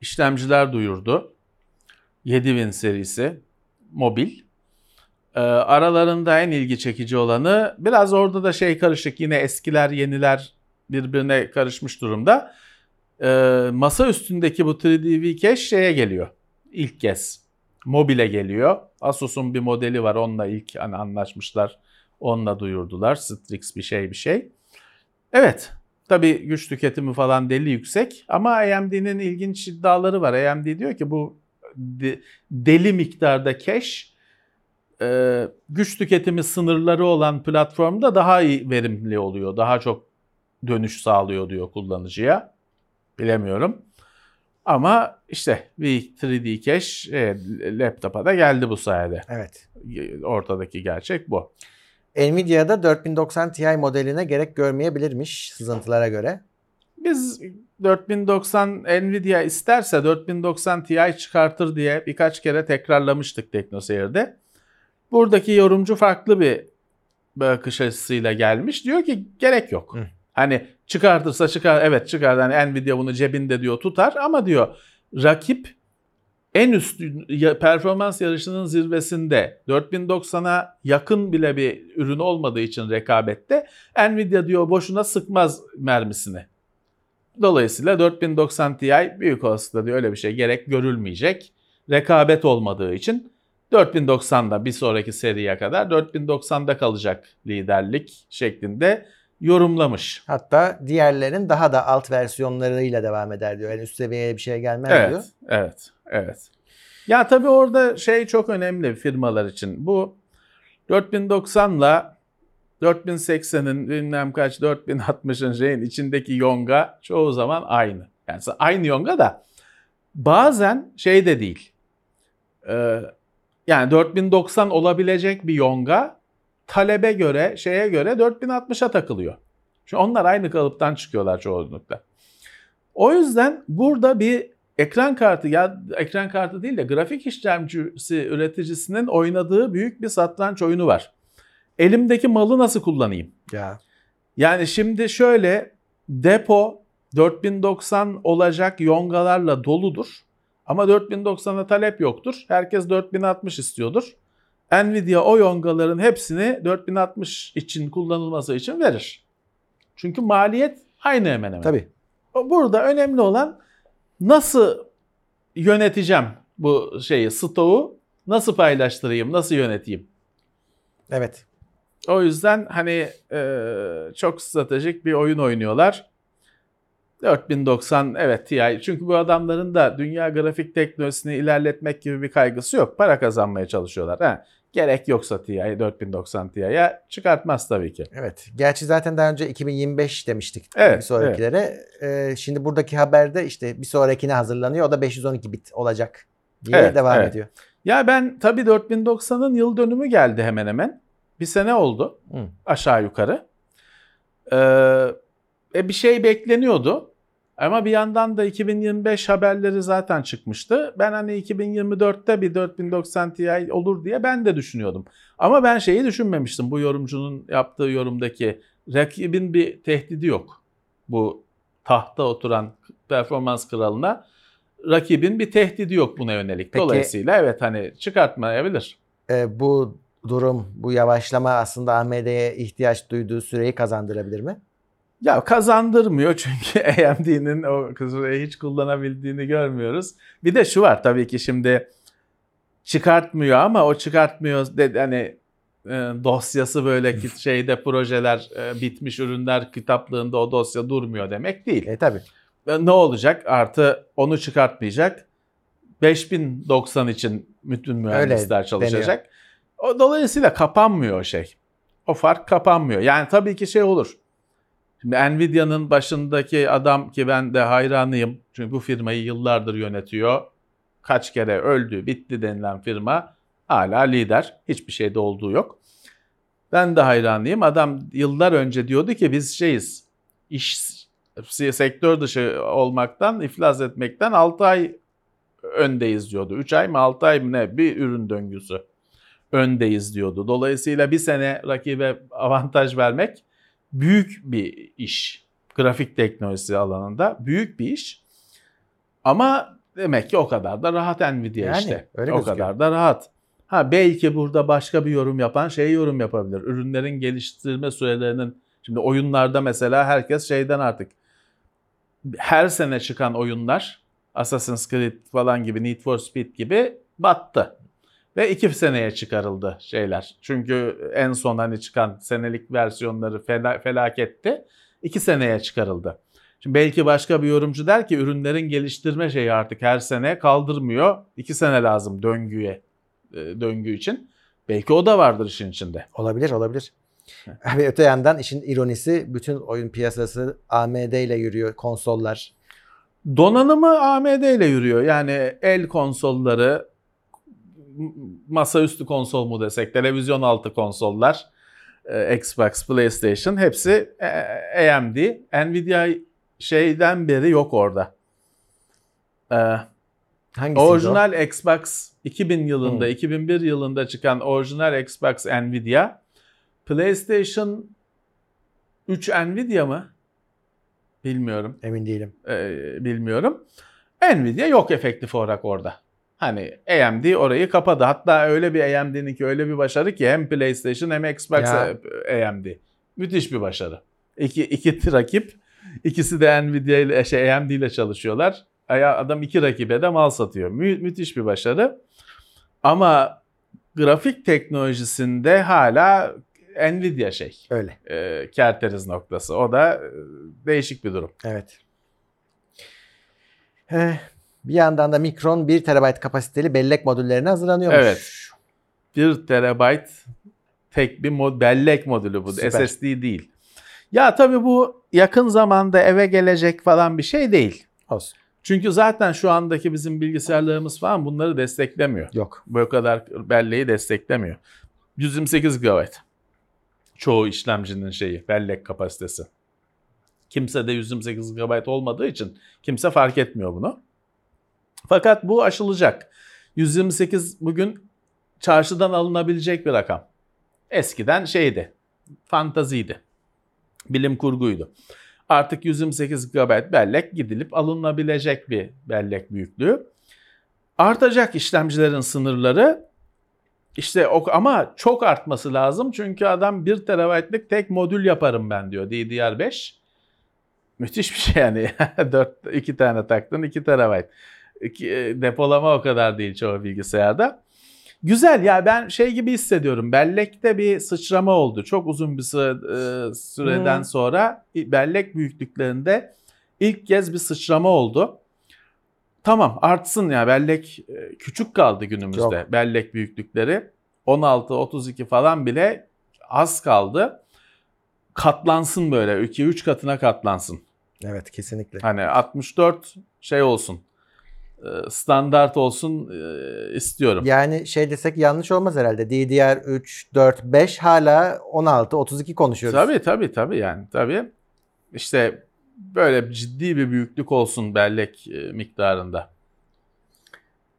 işlemciler duyurdu. 7000 serisi mobil. Ee, aralarında en ilgi çekici olanı biraz orada da şey karışık yine eskiler yeniler birbirine karışmış durumda. Ee, masa üstündeki bu 3D V-Cache şeye geliyor ilk kez. Mobile geliyor. Asus'un bir modeli var onunla ilk hani anlaşmışlar. Onunla duyurdular. Strix bir şey bir şey. Evet Tabii güç tüketimi falan deli yüksek ama AMD'nin ilginç iddiaları var. AMD diyor ki bu de- deli miktarda cache e, güç tüketimi sınırları olan platformda daha iyi verimli oluyor. Daha çok dönüş sağlıyor diyor kullanıcıya. Bilemiyorum. Ama işte bir 3D cache e, laptopa da geldi bu sayede. Evet. Ortadaki gerçek bu. Nvidia'da 4090 Ti modeline gerek görmeyebilirmiş sızıntılara göre. Biz 4090 Nvidia isterse 4090 Ti çıkartır diye birkaç kere tekrarlamıştık TeknoSeyir'de. Buradaki yorumcu farklı bir bakış açısıyla gelmiş. Diyor ki gerek yok. Hı. Hani çıkartırsa çıkar evet çıkar. Hani Nvidia bunu cebinde diyor tutar ama diyor rakip en üst performans yarışının zirvesinde 4090'a yakın bile bir ürün olmadığı için rekabette Nvidia diyor boşuna sıkmaz mermisini. Dolayısıyla 4090 Ti büyük olasılıkla diyor öyle bir şey gerek görülmeyecek. Rekabet olmadığı için 4090'da bir sonraki seriye kadar 4090'da kalacak liderlik şeklinde yorumlamış. Hatta diğerlerin daha da alt versiyonlarıyla devam eder diyor. Yani üst seviyeye bir şey gelmez diyor. Evet, evet, evet. Ya tabii orada şey çok önemli firmalar için. Bu 4090'la 4080'in bilmem kaç 4060'ın şeyin içindeki yonga çoğu zaman aynı. Yani aynı yonga da bazen şey de değil. Ee, yani 4090 olabilecek bir yonga talebe göre şeye göre 4060'a takılıyor. Çünkü onlar aynı kalıptan çıkıyorlar çoğunlukla. O yüzden burada bir ekran kartı ya ekran kartı değil de grafik işlemcisi üreticisinin oynadığı büyük bir satranç oyunu var. Elimdeki malı nasıl kullanayım? Ya. Yani şimdi şöyle depo 4090 olacak yongalarla doludur. Ama 4090'a talep yoktur. Herkes 4060 istiyordur. Nvidia o yongaların hepsini 4060 için kullanılması için verir. Çünkü maliyet aynı hemen hemen. Tabii. Burada önemli olan nasıl yöneteceğim bu şeyi, stoğu nasıl paylaştırayım, nasıl yöneteyim? Evet. O yüzden hani e, çok stratejik bir oyun oynuyorlar. 4090 evet TI. Çünkü bu adamların da dünya grafik teknolojisini ilerletmek gibi bir kaygısı yok. Para kazanmaya çalışıyorlar. Ha, gerek yoksa TI 4090 Ti'ye çıkartmaz tabii ki. Evet. Gerçi zaten daha önce 2025 demiştik Evet, bir sonrakilere. Ee, şimdi buradaki haberde işte bir sonrakine hazırlanıyor. O da 512 bit olacak diye Evet, devam evet. ediyor. Ya ben tabii 4090'ın yıl dönümü geldi hemen hemen. Bir sene oldu Hı. aşağı yukarı. Ee, e, bir şey bekleniyordu. Ama bir yandan da 2025 haberleri zaten çıkmıştı. Ben hani 2024'te bir 4090 Ti olur diye ben de düşünüyordum. Ama ben şeyi düşünmemiştim bu yorumcunun yaptığı yorumdaki rakibin bir tehdidi yok. Bu tahta oturan performans kralına rakibin bir tehdidi yok buna yönelik. Peki- Dolayısıyla evet hani çıkartmayabilir. Ee, bu durum, bu yavaşlama aslında AMD'ye ihtiyaç duyduğu süreyi kazandırabilir mi? Ya kazandırmıyor çünkü AMD'nin o süreyi hiç kullanabildiğini görmüyoruz. Bir de şu var tabii ki şimdi çıkartmıyor ama o çıkartmıyor dedi hani e, dosyası böyle ki şeyde projeler e, bitmiş ürünler kitaplığında o dosya durmuyor demek değil. E tabii. E, Ne olacak? Artı onu çıkartmayacak. 5090 için bütün mühendisler Öyle çalışacak. O dolayısıyla kapanmıyor o şey. O fark kapanmıyor. Yani tabii ki şey olur. Şimdi Nvidia'nın başındaki adam ki ben de hayranıyım. Çünkü bu firmayı yıllardır yönetiyor. Kaç kere öldü, bitti denilen firma hala lider. Hiçbir şeyde olduğu yok. Ben de hayranıyım. Adam yıllar önce diyordu ki biz şeyiz. İş sektör dışı olmaktan, iflas etmekten 6 ay öndeyiz diyordu. 3 ay mı 6 ay mı ne bir ürün döngüsü öndeyiz diyordu. Dolayısıyla bir sene rakibe avantaj vermek büyük bir iş. Grafik teknolojisi alanında büyük bir iş. Ama demek ki o kadar da rahat Nvidia Yani, işte. öyle o gözüküyor. kadar da rahat. Ha belki burada başka bir yorum yapan şey yorum yapabilir. Ürünlerin geliştirme sürelerinin şimdi oyunlarda mesela herkes şeyden artık her sene çıkan oyunlar Assassin's Creed falan gibi Need for Speed gibi battı. Ve iki seneye çıkarıldı şeyler. Çünkü en son hani çıkan senelik versiyonları fela- felaketti. İki seneye çıkarıldı. Şimdi belki başka bir yorumcu der ki ürünlerin geliştirme şeyi artık her sene kaldırmıyor. İki sene lazım döngüye, e, döngü için. Belki o da vardır işin içinde. Olabilir, olabilir. Abi öte yandan işin ironisi bütün oyun piyasası AMD ile yürüyor. Konsollar. Donanımı AMD ile yürüyor. Yani el konsolları, masaüstü konsol mu desek, televizyon altı konsollar, e, Xbox, PlayStation hepsi e, AMD. Nvidia şeyden beri yok orada. E, Hangisi orijinal Xbox 2000 yılında, Hmm. 2001 yılında çıkan orijinal Xbox Nvidia. PlayStation 3 Nvidia mı? Bilmiyorum Emin değilim. e, bilmiyorum. Nvidia yok efektif olarak orada. Hani AMD orayı kapadı. Hatta öyle bir AMD'ninki öyle bir başarı ki hem PlayStation hem Xbox Ya. AMD. Müthiş bir başarı. İki, iki rakip İkisi de Nvidia ile şey AMD ile çalışıyorlar. Adam iki rakibe de mal satıyor. Mü- müthiş bir başarı. Ama grafik teknolojisinde hala Nvidia şey. Öyle. E, kerteriz noktası. O da e, değişik bir durum. Evet. Eh, bir yandan da Micron 1 TB kapasiteli bellek modüllerine hazırlanıyormuş. Evet. 1 terabayt tek bir mod, bellek modülü bu. Süper. SSD değil. Ya tabii bu yakın zamanda eve gelecek falan bir şey değil. Olsun. Çünkü zaten şu andaki bizim bilgisayarlarımız falan bunları desteklemiyor. Yok. Bu kadar belleği desteklemiyor. 128 GB. Çoğu işlemcinin şeyi, bellek kapasitesi. Kimse de 128 GB olmadığı için kimse fark etmiyor bunu. Fakat bu aşılacak. 128 bugün çarşıdan alınabilecek bir rakam. Eskiden şeydi, fantaziydi. Bilim kurguydu. Artık 128 GB bellek gidilip alınabilecek bir bellek büyüklüğü. Artacak işlemcilerin sınırları. İşte o, ama çok artması lazım çünkü adam 1 TB'lık tek modül yaparım ben diyor DDR5. Müthiş bir şey yani. 4 2 tane taktın 2 TB. E, Depolama o kadar değil çoğu bilgisayarda. Güzel ya ben şey gibi hissediyorum. Bellekte bir sıçrama oldu. Çok uzun bir e, süreden Hmm. sonra bellek büyüklüklerinde ilk kez bir sıçrama oldu. Tamam artsın ya bellek e, küçük kaldı günümüzde Çok. bellek büyüklükleri. 16 32 falan bile az kaldı. Katlansın böyle 2 3 katına katlansın. Evet kesinlikle. Hani 64 şey olsun. E, Standart olsun e, istiyorum. Yani şey desek yanlış olmaz herhalde. DDR 3, 4, 5 hala 16, 32 konuşuyoruz. Tabii tabii tabii yani tabii. İşte böyle ciddi bir büyüklük olsun bellek e, miktarında.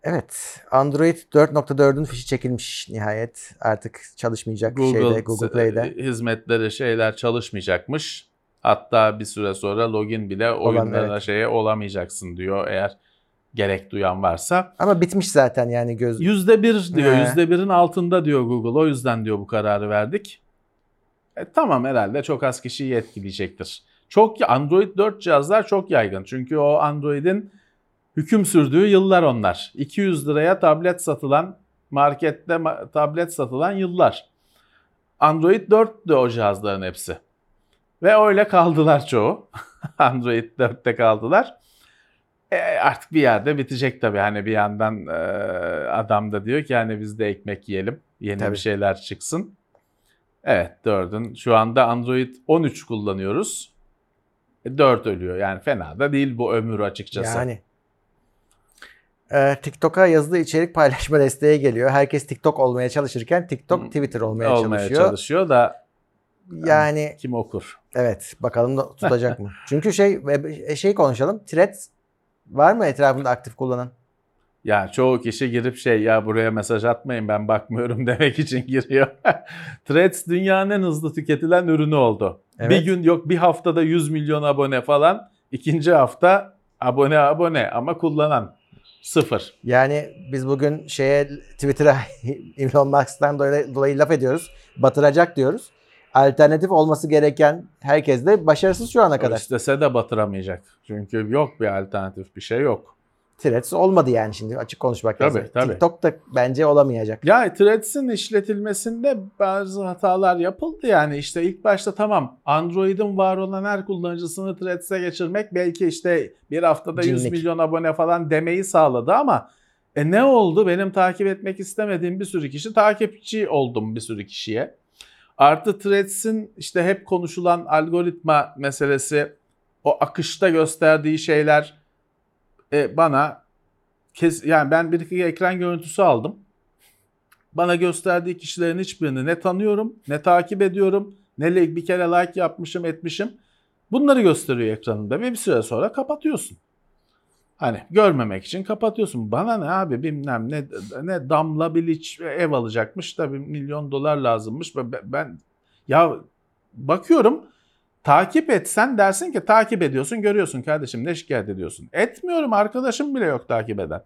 Evet. Android 4.4'ün fişi çekilmiş nihayet. Artık çalışmayacak Google, şeyde Google Play'de. hizmetleri şeyler çalışmayacakmış. Hatta bir süre sonra login bile oyunlara evet. şeye olamayacaksın diyor eğer gerek duyan varsa. Ama bitmiş zaten yani göz. Yüzde bir diyor. Yüzde birin altında diyor Google. O yüzden diyor bu kararı verdik. E, tamam herhalde çok az kişiyi etkileyecektir. Çok Android 4 cihazlar çok yaygın. Çünkü o Android'in hüküm sürdüğü yıllar onlar. 200 liraya tablet satılan markette ma- tablet satılan yıllar. Android 4'tü o cihazların hepsi. Ve öyle kaldılar çoğu. Android 4'te kaldılar. E, artık bir yerde bitecek tabii. Hani bir yandan e, adam da diyor ki hani biz de ekmek yiyelim. Yeni Tabii. bir şeyler çıksın. Evet 4'ün şu anda Android 13 kullanıyoruz. E, 4 ölüyor. Yani fena da değil bu ömür açıkçası. Yani. Ee, TikTok'a yazılı içerik paylaşma desteği geliyor. Herkes TikTok olmaya çalışırken TikTok Hmm. Twitter olmaya, olmaya çalışıyor. çalışıyor da Yani kim okur? evet bakalım da tutacak mı? Çünkü şey şey konuşalım. Threads var mı etrafında aktif kullanan? Ya çoğu kişi girip şey ya buraya mesaj atmayın ben bakmıyorum demek için giriyor. Threads dünyanın en hızlı tüketilen ürünü oldu. Evet. Bir gün yok bir haftada 100 milyon abone falan. İkinci hafta abone abone ama kullanan sıfır. Yani biz bugün şeye Twitter'a Elon Musk'tan dolayı, dolayı laf ediyoruz. Batıracak diyoruz. Alternatif olması gereken herkes de başarısız şu ana kadar. istese de batıramayacak. Çünkü yok bir alternatif bir şey yok. Threads olmadı yani şimdi açık konuşmak Tabii, lazım. tabii. TikTok da bence olamayacak. Ya Threads'in işletilmesinde bazı hatalar yapıldı yani işte ilk başta tamam Android'in var olan her kullanıcısını Threads'e geçirmek belki işte bir haftada 100 Cinlik. milyon abone falan demeyi sağladı ama e ne oldu? Benim takip etmek istemediğim bir sürü kişi takipçi oldum bir sürü kişiye. Artı Threads'in işte hep konuşulan algoritma meselesi o akışta gösterdiği şeyler e, bana kes yani ben bir iki ekran görüntüsü aldım bana gösterdiği kişilerin hiçbirini ne tanıyorum, ne takip ediyorum, ne bir kere like yapmışım, etmişim. Bunları gösteriyor ekranında ve bir süre sonra kapatıyorsun. Hani görmemek için kapatıyorsun. Bana ne abi bilmem ne ne Damla Bilic ev alacakmış tabii milyon dolar lazımmış. Ben ya bakıyorum takip etsen dersin ki takip ediyorsun görüyorsun kardeşim ne şikayet ediyorsun. Etmiyorum arkadaşım bile yok takip eden.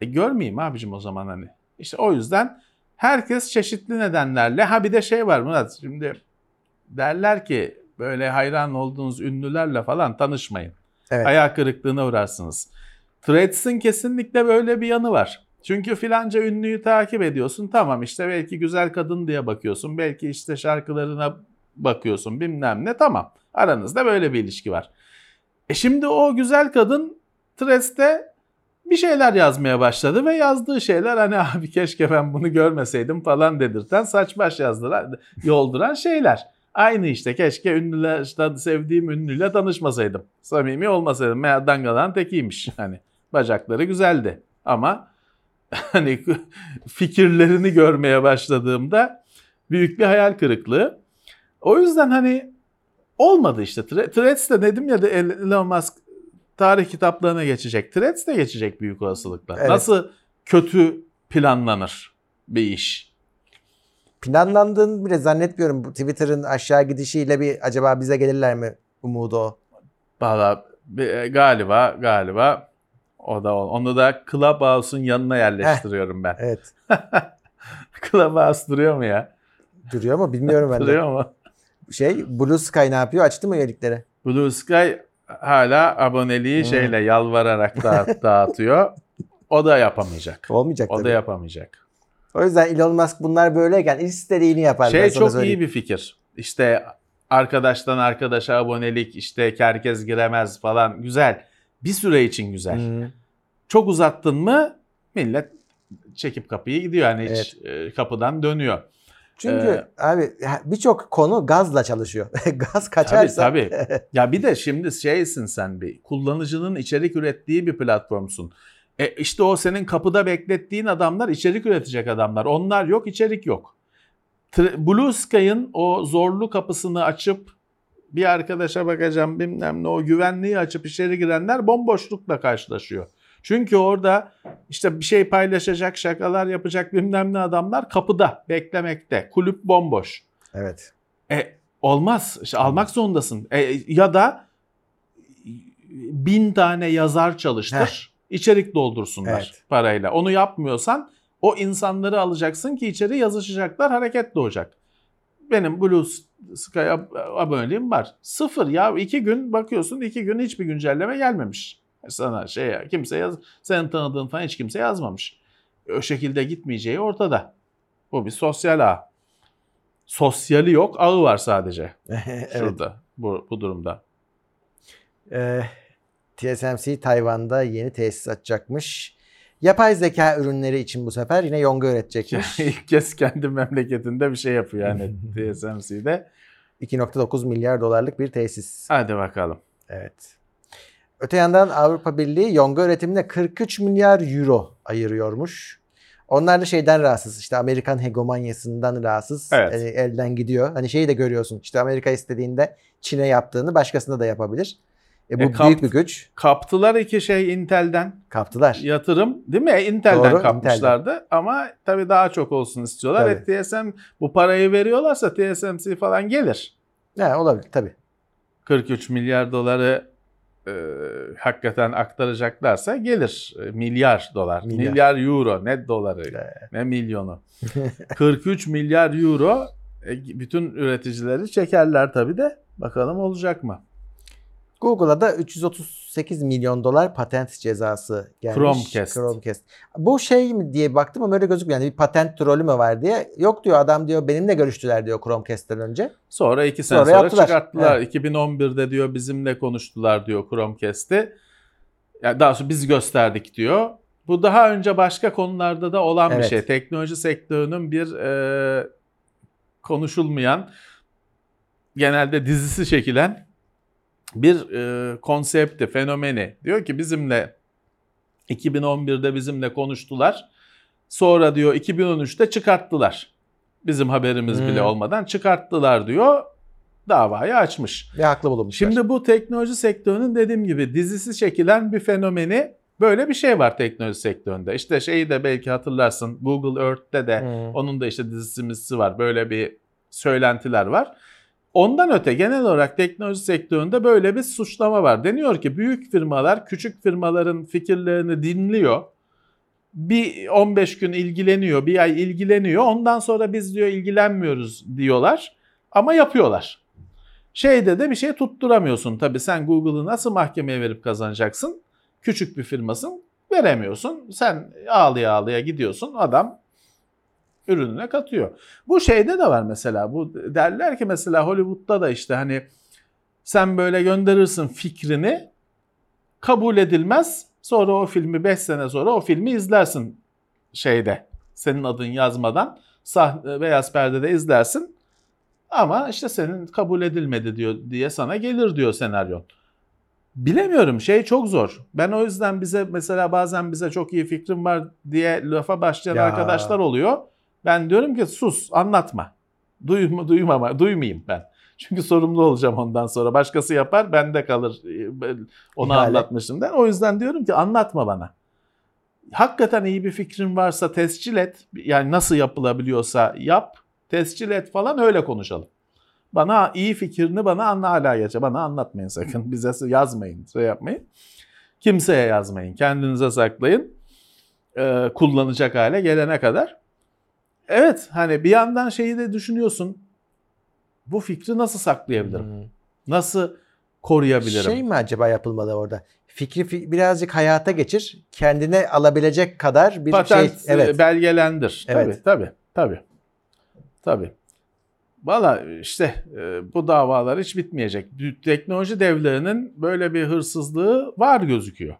E görmeyeyim abicim o zaman hani. İşte o yüzden herkes çeşitli nedenlerle ha bir de şey var Murat şimdi derler ki böyle hayran olduğunuz ünlülerle falan tanışmayın. Evet. Ayak kırıklığına uğrarsınız. Threads'in kesinlikle böyle bir yanı var. Çünkü filanca ünlüyü takip ediyorsun. Tamam işte belki güzel kadın diye bakıyorsun. Belki işte şarkılarına bakıyorsun bilmem ne tamam. Aranızda böyle bir ilişki var. E şimdi o güzel kadın Threads'te bir şeyler yazmaya başladı ve yazdığı şeyler hani abi keşke ben bunu görmeseydim falan dedirten saç baş yazdıran, yolduran şeyler. Aynı işte keşke ünlüler, işte sevdiğim ünlüyle tanışmasaydım. Samimi olmasaydım. Meğer dangalan tekiymiş. Hani bacakları güzeldi. Ama hani fikirlerini görmeye başladığımda büyük bir hayal kırıklığı. O yüzden hani olmadı işte. Thre- Threads de dedim ya da Elon Musk tarih kitaplarına geçecek. Threads de geçecek büyük olasılıkla. Evet. Nasıl kötü planlanır bir iş? Planlandığını bile zannetmiyorum. Bu Twitter'ın aşağı gidişiyle bir acaba bize gelirler mi umudu o. Valla e, galiba galiba o da o. Onu da Clubhouse'un yanına yerleştiriyorum ben. Evet. Clubhouse duruyor mu ya? Duruyor mu bilmiyorum ben de. Duruyor mu? Şey Blue Sky ne yapıyor? Açtı mı üyelikleri? Blue Sky hala aboneliği Hmm. şeyle yalvararak dağıt, dağıtıyor. O da yapamayacak. Olmayacak O tabii. da yapamayacak. O yüzden Elon Musk bunlar böyleyken istediğini yapar. Şey çok söyleyeyim. iyi bir fikir. İşte arkadaştan arkadaşa abonelik işte herkes giremez falan güzel. Bir süre için güzel. Hı. Çok uzattın mı millet çekip kapıyı gidiyor. Yani hiç e, kapıdan dönüyor. Çünkü Ee, abi birçok konu gazla çalışıyor. Gaz Tabii kaçarsa. tabii. ya bir de şimdi şeysin sen bir kullanıcının içerik ürettiği bir platformsun. E işte o senin kapıda beklettiğin adamlar içerik üretecek adamlar. Onlar yok, içerik yok. Blue Sky'ın o zorlu kapısını açıp bir arkadaşa bakacağım bilmem ne o güvenliği açıp içeri girenler bomboşlukla karşılaşıyor. Çünkü orada işte bir şey paylaşacak, şakalar yapacak bilmem ne adamlar kapıda beklemekte. Kulüp bomboş. Evet. E, olmaz. İşte almak zorundasın. E, ya da bin tane yazar çalıştır. İçerik doldursunlar Evet. parayla. Onu yapmıyorsan o insanları alacaksın ki içeri yazışacaklar, hareket doğacak. Benim Blue Sky ab- aboneliğim var. Sıfır ya. iki gün bakıyorsun iki gün hiçbir güncelleme gelmemiş. Sana şey kimse yaz, senin tanıdığın falan hiç kimse yazmamış. O şekilde gitmeyeceği ortada. Bu bir sosyal ağ. Sosyali yok, ağı var sadece evet. şurada bu, bu durumda. Ee, TSMC Tayvan'da yeni tesis açacakmış. Yapay zeka ürünleri için bu sefer yine yonga üretecekmiş. İlk kez kendi memleketinde bir şey yapıyor yani TSMC'de. 2.9 milyar dolarlık bir tesis. Hadi bakalım. Evet. Öte yandan Avrupa Birliği yonga üretimine 43 milyar euro ayırıyormuş. Onlar da şeyden rahatsız. İşte Amerikan hegemonyasından rahatsız. Evet. Yani elden gidiyor. Hani şeyi de görüyorsun. İşte Amerika istediğinde Çin'e yaptığını başkasına da yapabilir. E bu E, kap- büyük bir güç. Kaptılar iki şey Intel'den Kaptılar. yatırım değil mi? Intel'den Doğru, kapmışlardı ama tabii daha çok olsun istiyorlar. Tabii. E, TSM bu parayı veriyorlarsa TSMC falan gelir. Ha, olabilir tabii. 43 milyar doları e, hakikaten aktaracaklarsa gelir. E, milyar dolar. Milyar. Milyar, euro. Ne doları? Ne milyonu. 43 milyar euro e, bütün üreticileri çekerler tabii de. Bakalım olacak mı? Google'a da 338 milyon dolar patent cezası gelmiş. Chromecast. Chromecast. Bu şey mi diye baktım ama öyle gözükmüyor. Yani bir patent trolü mü var diye. Yok diyor adam diyor benimle görüştüler diyor Chromecast'ten önce. Sonra iki sene Sonra sonra, yaptılar. çıkarttılar. 2011'de diyor bizimle konuştular diyor Chromecast'i. Yani daha sonra biz gösterdik diyor. Bu daha önce başka konularda da olan bir Evet. şey. Teknoloji sektörünün bir e, konuşulmayan, genelde dizisi çekilen bir e, konsepti, fenomeni. Diyor ki bizimle 2011'de bizimle konuştular. Sonra diyor 2013'te çıkarttılar. Bizim haberimiz Hmm. bile olmadan çıkarttılar diyor. Davayı açmış. Ve haklı bulunmuşlar. Şimdi bu teknoloji sektörünün dediğim gibi dizisi çekilen bir fenomeni böyle bir şey var teknoloji sektöründe. İşte şeyi de belki hatırlarsın Google Earth'te de Hmm. onun da işte dizisi var. Böyle bir söylentiler var. Ondan öte genel olarak teknoloji sektöründe böyle bir suçlama var. Deniyor ki büyük firmalar küçük firmaların fikirlerini dinliyor. Bir 15 gün ilgileniyor, bir ay ilgileniyor. Ondan sonra biz diyor ilgilenmiyoruz diyorlar ama yapıyorlar. Şeyde de bir şey tutturamıyorsun. Tabii sen Google'ı nasıl mahkemeye verip kazanacaksın? Küçük bir firmasın. Veremiyorsun. Sen ağlıya ağlıya gidiyorsun. Adam ürününe katıyor. Bu şeyde de var mesela. Bu derler ki mesela Hollywood'da da işte hani sen böyle gönderirsin fikrini kabul edilmez. Sonra o filmi 5 sene sonra o filmi izlersin şeyde. Senin adın yazmadan sah beyaz perdede izlersin. Ama işte senin kabul edilmedi diyor diye sana gelir diyor senaryon. Bilemiyorum şey çok zor. Ben o yüzden bize mesela bazen bize çok iyi fikrim var diye lafa başlayan Ya. arkadaşlar oluyor. Ben diyorum ki sus anlatma. Duyma, duymama, duymayayım ben. Çünkü sorumlu olacağım ondan sonra. Başkası yapar bende kalır. Ben Onu İhale. anlatmışım der. O yüzden diyorum ki anlatma bana. Hakikaten iyi bir fikrin varsa tescil et. Yani nasıl yapılabiliyorsa yap. Tescil et falan öyle konuşalım. Bana iyi fikrini bana anla geçe. Bana anlatmayın sakın. Bize yazmayın. Şey yapmayın. Kimseye yazmayın. Kendinize saklayın. Ee, kullanacak hale gelene kadar. Evet hani bir yandan şeyi de düşünüyorsun. Bu fikri nasıl saklayabilirim? Hmm. Nasıl koruyabilirim? Şey mi acaba yapılmalı orada? Fikri fi- birazcık hayata geçir. Kendine alabilecek kadar bir Patent şey. Evet. belgelendir. Evet. Tabii tabii tabii. Tabii. Valla işte e, bu davalar hiç bitmeyecek. Teknoloji devlerinin böyle bir hırsızlığı var gözüküyor.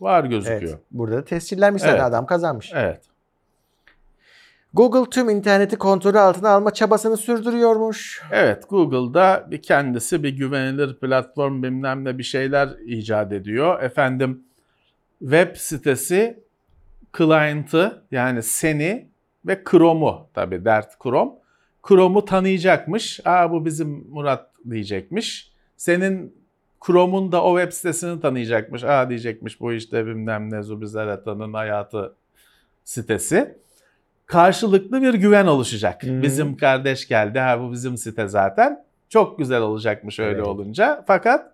Var gözüküyor. Evet. Burada da tescillenmiş Evet. adam kazanmış. Evet. Google tüm interneti kontrolü altına alma çabasını sürdürüyormuş. Evet Google'da bir kendisi bir güvenilir platform bilmem ne bir şeyler icat ediyor. Efendim web sitesi client'ı yani seni ve Chrome'u tabi dert Chrome. Chrome'u tanıyacakmış. Aa bu bizim Murat diyecekmiş. Senin Chrome'un da o web sitesini tanıyacakmış. Aa diyecekmiş bu işte bilmem ne Zubizarata'nın hayatı sitesi. Karşılıklı bir güven oluşacak. Hmm. Bizim kardeş geldi. Ha bu bizim site zaten. Çok güzel olacakmış öyle Evet. olunca. Fakat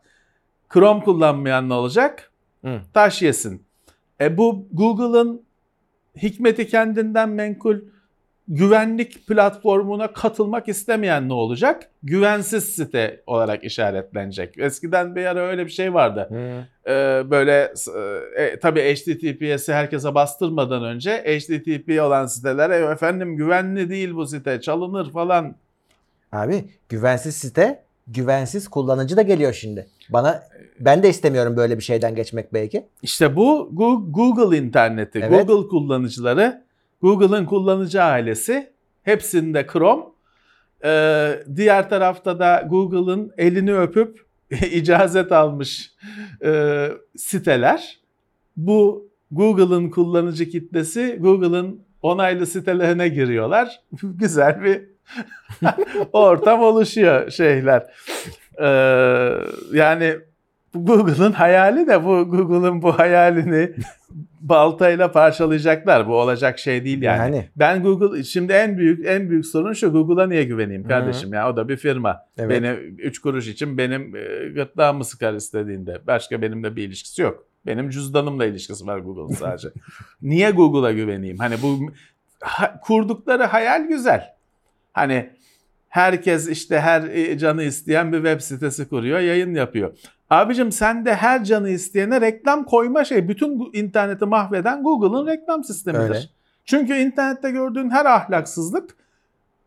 Chrome kullanmayan ne olacak? Hı. Taş yesin. E bu Google'ın hikmeti kendinden menkul güvenlik platformuna katılmak istemeyen ne olacak? Güvensiz site olarak işaretlenecek. Eskiden bir ara öyle bir şey vardı. Ee, böyle e, tabii HTTPS'i herkese bastırmadan önce HTTP olan sitelere "E, efendim güvenli değil bu site çalınır falan. Abi güvensiz site, güvensiz kullanıcı da geliyor şimdi. Bana ben de istemiyorum böyle bir şeyden geçmek belki. İşte bu Google interneti, Evet. Google kullanıcıları, Google'ın kullanıcı ailesi, hepsinde Chrome. Ee, diğer tarafta da Google'ın elini öpüp icazet almış e, siteler. Bu Google'ın kullanıcı kitlesi Google'ın onaylı sitelerine giriyorlar. Güzel bir ortam oluşuyor şeyler. Ee, yani Google'ın hayali de bu Google'ın bu hayalini baltayla parçalayacaklar. Bu olacak şey değil yani. Yani. Ben Google şimdi en büyük en büyük sorun şu Google'a niye güveneyim kardeşim ya o da bir firma. Evet. Beni 3 kuruş için benim e, gırtlağımı sıkar istediğinde. Başka benimle bir ilişkisi yok. Benim cüzdanımla ilişkisi var Google'ın sadece. niye Google'a güveneyim? Hani bu ha- kurdukları hayal güzel. Hani herkes işte her e, canı isteyen bir web sitesi kuruyor, yayın yapıyor. Abicim sen de her canı isteyene reklam koyma şey. Bütün bu interneti mahveden Google'ın reklam sistemidir. Öyle. Çünkü internette gördüğün her ahlaksızlık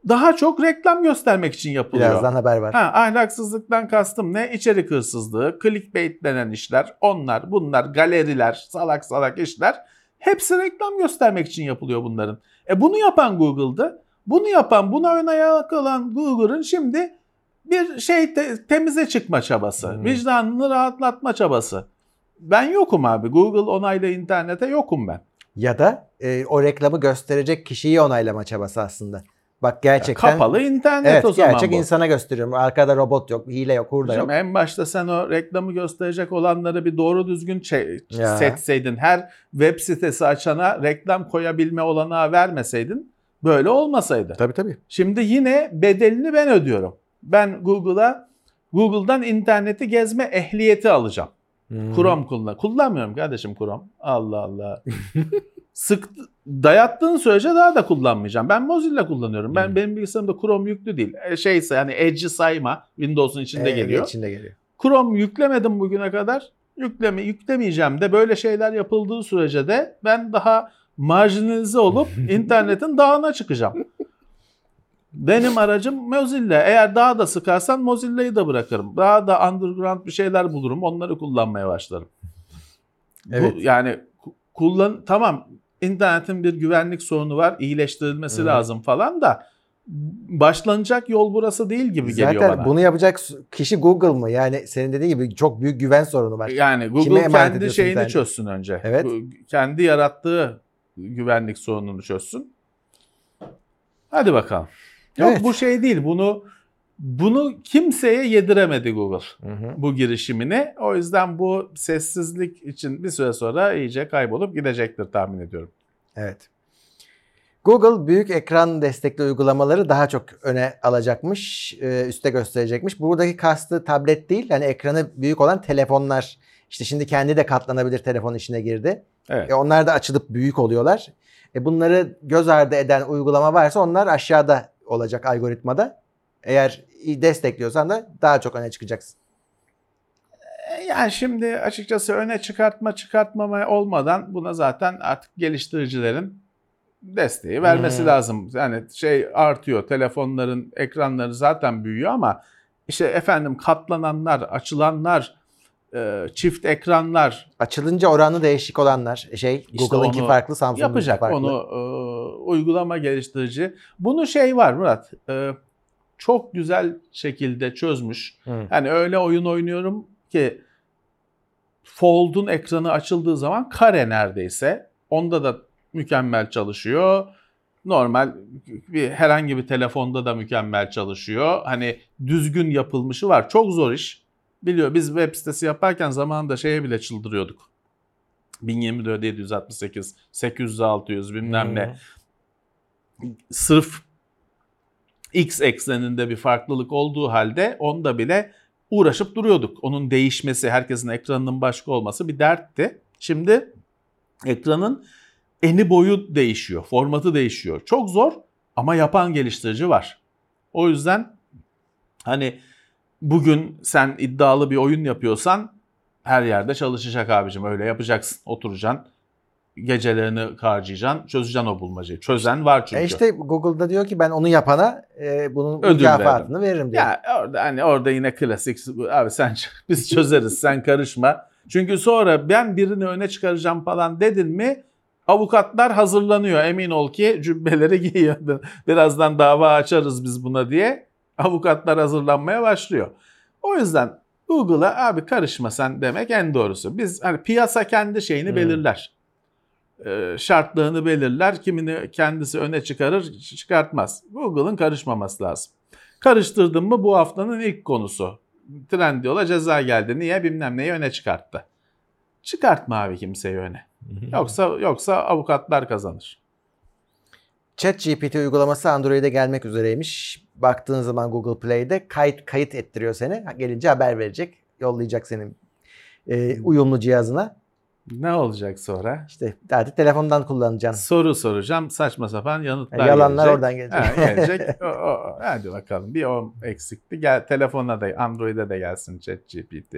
daha çok reklam göstermek için yapılıyor. Birazdan haber var. Ha, ahlaksızlıktan kastım ne? İçerik hırsızlığı, clickbait denen işler, onlar, bunlar, galeriler, salak salak işler. Hepsi reklam göstermek için yapılıyor bunların. E bunu yapan Google'dı. Bunu yapan, buna ön ayak olan Google'ın şimdi bir şey te- temize çıkma çabası. Hmm. Vicdanını rahatlatma çabası. Ben yokum abi. Google onaylı internete yokum ben. Ya da e, o reklamı gösterecek kişiyi onaylama çabası aslında. Bak gerçekten Kapalı internet Evet, o zaman gerçek bu. insana gösteriyorum. Arkada robot yok, hile yok, hurda Hocam yok. en başta sen o reklamı gösterecek olanları bir doğru düzgün Ya. seçseydin. Her web sitesi açana reklam koyabilme olanağı vermeseydin böyle olmasaydı. Tabii tabii. Şimdi yine bedelini ben ödüyorum. Ben Google'a Google'dan interneti gezme ehliyeti alacağım. Hmm. Chrome kullan. Kullanmıyorum kardeşim Chrome. Allah Allah. sık dayattığın sürece daha da kullanmayacağım. Ben Mozilla kullanıyorum. Ben Hmm. benim bilgisayarımda Chrome yüklü değil. E, şeyse yani Edge'i sayma. Windows'un içinde Ee, geliyor. içinde geliyor. Chrome yüklemedim bugüne kadar. Yükleme, yüklemeyeceğim de böyle şeyler yapıldığı sürece de ben daha marjinalize olup internetin dağına çıkacağım. Benim aracım Mozilla. Eğer daha da sıkarsan Mozilla'yı da bırakırım. Daha da underground bir şeyler bulurum. Onları kullanmaya başlarım. Evet. Bu, yani ku- kullan tamam internetin bir güvenlik sorunu var. iyileştirilmesi Hı. lazım falan da başlanacak yol burası değil gibi geliyor Zaten bana. bunu yapacak kişi Google mı? Yani senin dediğin gibi çok büyük güven sorunu var. Yani Kime Google emanet kendi şeyini internet? çözsün önce. Evet. Kendi yarattığı güvenlik sorununu çözsün. Hadi bakalım. Yok Evet. bu şey değil. Bunu bunu kimseye yediremedi Google Hı hı. bu girişimini. O yüzden bu sessizlik için bir süre sonra iyice kaybolup gidecektir tahmin ediyorum. Evet. Google büyük ekran destekli uygulamaları daha çok öne alacakmış, e, üste gösterecekmiş. Buradaki kastı tablet değil, yani ekranı büyük olan telefonlar. İşte şimdi kendi de katlanabilir telefon işine girdi. Evet. E, onlar da açılıp büyük oluyorlar. E, bunları göz ardı eden uygulama varsa onlar aşağıda olacak algoritmada. Eğer destekliyorsan da daha çok öne çıkacaksın. E, Yani şimdi açıkçası öne çıkartma çıkartmama olmadan buna zaten artık geliştiricilerin desteği vermesi Hmm. lazım. Yani şey artıyor telefonların ekranları zaten büyüyor ama işte efendim katlananlar, açılanlar, e, çift ekranlar Açılınca oranı değişik olanlar, şey İşte Google'ınki farklı, Samsung'unki yapacak farklı. onu e, uygulama geliştirici. Bunu şey var Murat e, çok güzel şekilde çözmüş. Hı. Yani öyle oyun oynuyorum ki Fold'un ekranı açıldığı zaman kare neredeyse. Onda da mükemmel çalışıyor. Normal bir herhangi bir telefonda da mükemmel çalışıyor. Hani düzgün yapılmışı var. Çok zor iş. Biliyor biz web sitesi yaparken zamanında şeye bile çıldırıyorduk. 1024 768 800 600 bilmem ne. Sırf X ekseninde bir farklılık olduğu halde onda bile uğraşıp duruyorduk. Onun değişmesi, herkesin ekranının başka olması bir dertti. Şimdi ekranın eni boyu değişiyor, formatı değişiyor. Çok zor ama yapan geliştirici var. O yüzden hani bugün sen iddialı bir oyun yapıyorsan her yerde çalışacak abicim. Öyle yapacaksın. Oturacaksın. Gecelerini harcayacaksın. Çözeceksin o bulmacayı. Çözen var çünkü. E işte Google'da diyor ki ben onu yapana e, bunun Ödül mükafatını veririm diyor. Ya orada hani orada yine klasik abi sen biz çözeriz sen karışma. Çünkü sonra ben birini öne çıkaracağım falan dedin mi avukatlar hazırlanıyor. Emin ol ki cübbeleri giyiyor. Birazdan dava açarız biz buna diye avukatlar hazırlanmaya başlıyor. O yüzden Google'a abi karışma sen demek en doğrusu. Biz hani piyasa kendi şeyini Hmm. belirler. Ee, şartlarını belirler. Kimini kendisi öne çıkarır, çıkartmaz. Google'ın karışmaması lazım. Karıştırdın mı bu haftanın ilk konusu. Trendyol'a ceza geldi. Niye? Bilmem neyi öne çıkarttı. Çıkartma abi kimseyi öne. Yoksa yoksa avukatlar kazanır. ChatGPT uygulaması Android'e gelmek üzereymiş. Baktığın zaman Google Play'de kayıt kayıt ettiriyor seni. Gelince haber verecek. Yollayacak senin e, uyumlu cihazına. Ne olacak sonra? İşte artık telefondan kullanacaksın. Soru soracağım. Saçma sapan yanıtlar Yalanlar gelecek. oradan gelecek. Ha, gelecek. O, o, hadi bakalım. Bir o eksikti. Gel telefona da Android'e de gelsin ChatGPT.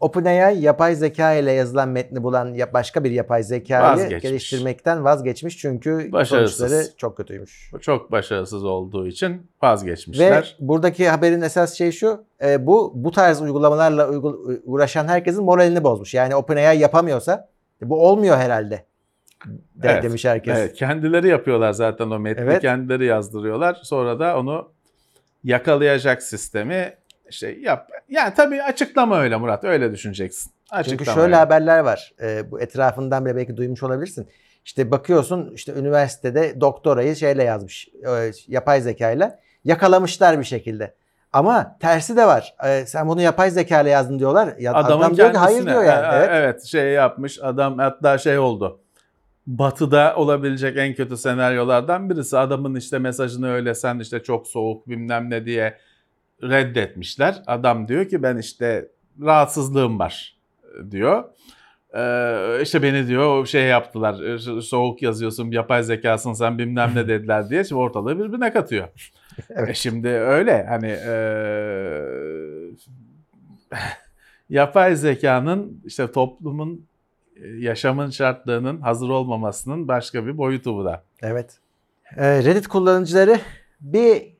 OpenAI yapay zeka ile yazılan metni bulan başka bir yapay zekayı Vazgeçmiş. geliştirmekten vazgeçmiş çünkü Başarısız. sonuçları çok kötüymüş. Çok başarısız olduğu için vazgeçmişler. Ve buradaki haberin esas şey şu, e, bu bu tarz uygulamalarla uygul- uğraşan herkesin moralini bozmuş. Yani OpenAI yapamıyorsa e, bu olmuyor herhalde de, Evet, demiş herkes. Evet, kendileri yapıyorlar zaten o metni. Evet. Kendileri yazdırıyorlar. Sonra da onu yakalayacak sistemi şey yap. Yani tabii açıklama öyle Murat. Öyle düşüneceksin. Açıklama Çünkü şöyle öyle. haberler var. E, bu etrafından bile belki duymuş olabilirsin. İşte bakıyorsun işte üniversitede doktorayı şeyle yazmış. e, yapay zekayla yakalamışlar bir şekilde. Ama tersi de var. E, sen bunu yapay zeka ile yazdın diyorlar. Ya, Adamın adam diyor ki hayır diyor yani. e, Evet. evet şey yapmış. Adam hatta şey oldu. Batı'da olabilecek en kötü senaryolardan birisi. Adamın işte mesajını öyle sen işte çok soğuk bilmem ne diye reddetmişler. Adam diyor ki ben işte rahatsızlığım var diyor. Ee, işte beni diyor şey yaptılar. so- Soğuk yazıyorsun, yapay zekasın sen bilmem ne dediler diye. Şimdi ortalığı birbirine katıyor. Evet. E şimdi öyle hani eee, yapay zekanın işte toplumun e, yaşamın şartlarının hazır olmamasının başka bir boyutu bu da. Evet. Ee, Reddit kullanıcıları bir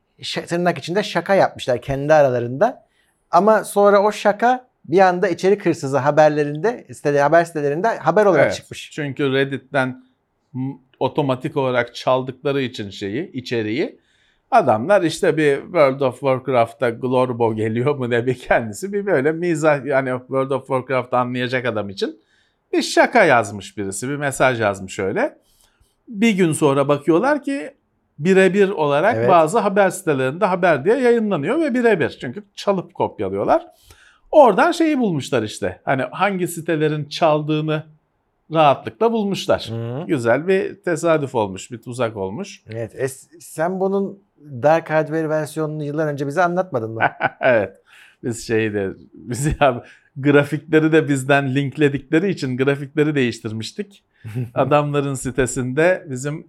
tırnak içinde şaka yapmışlar kendi aralarında. Ama sonra o şaka bir anda içerik hırsızı haberlerinde, sitede, haber sitelerinde haber olarak Evet. çıkmış. Çünkü Reddit'ten otomatik olarak çaldıkları için şeyi, içeriği adamlar işte bir World of Warcraft'ta Glorbo geliyor mu ne bir kendisi bir böyle mizah yani World of Warcraft'ı anlayacak adam için bir şaka yazmış birisi, bir mesaj yazmış öyle. Bir gün sonra bakıyorlar ki birebir olarak Evet. bazı haber sitelerinde haber diye yayınlanıyor ve birebir. Çünkü çalıp kopyalıyorlar. Oradan şeyi bulmuşlar işte. Hani hangi sitelerin çaldığını rahatlıkla bulmuşlar. Hı. Güzel bir tesadüf olmuş, bir tuzak olmuş. Evet. E, sen bunun Dark Hardware versiyonunu yıllar önce bize anlatmadın mı? evet. Biz şeyi de biz ya grafikleri de bizden linkledikleri için grafikleri değiştirmiştik. Adamların sitesinde bizim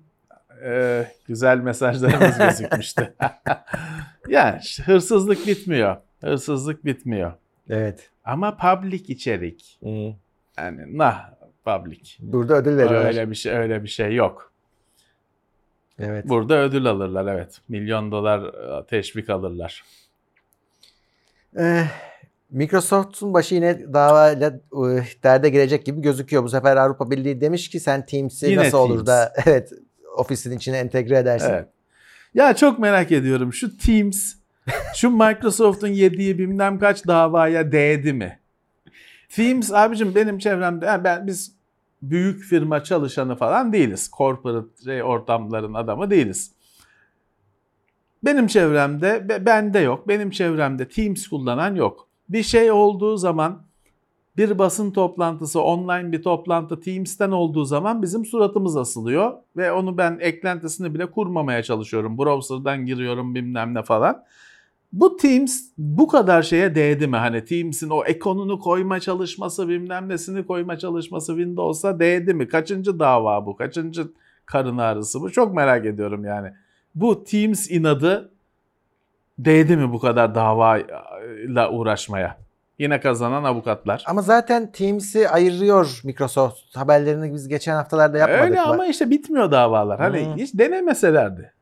e, güzel mesajlarımız gözükmüştü. yani hırsızlık bitmiyor. Hırsızlık bitmiyor. evet. Ama public içerik. Hı. Yani nah public. Burada ödül veriyorlar. Öyle bir şey öyle bir şey yok. Evet. Burada ödül alırlar evet. Milyon dolar e, teşvik alırlar. Ee, Microsoft'un başı yine davayla e, derde girecek gibi gözüküyor. Bu sefer Avrupa Birliği demiş ki sen Teams'i Yine nasıl olur Teams. da evet ofisin içine entegre edersin. Evet. Ya çok merak ediyorum şu Teams şu Microsoft'un yediği bilmem kaç davaya değdi mi? Teams abicim benim çevremde yani ben biz büyük firma çalışanı falan değiliz. Corporate şey, ortamların adamı değiliz. Benim çevremde be- bende yok. Benim çevremde Teams kullanan yok. Bir şey olduğu zaman bir basın toplantısı, online bir toplantı Teams'ten olduğu zaman bizim suratımız asılıyor ve onu ben eklentisini bile kurmamaya çalışıyorum. Browser'dan giriyorum bilmem ne falan. Bu Teams bu kadar şeye değdi mi? Hani Teams'in o ekonunu koyma çalışması, bilmem nesini koyma çalışması Windows'a değdi mi? Kaçıncı dava bu? Kaçıncı karın ağrısı bu? Çok merak ediyorum yani. Bu Teams inadı değdi mi bu kadar davayla uğraşmaya? Yine kazanan avukatlar. Ama zaten Teams'i ayırıyor Microsoft. Haberlerini biz geçen haftalarda yapmadık Öyle ama işte bitmiyor davalar. Hani Hı. hiç denemeselerdi.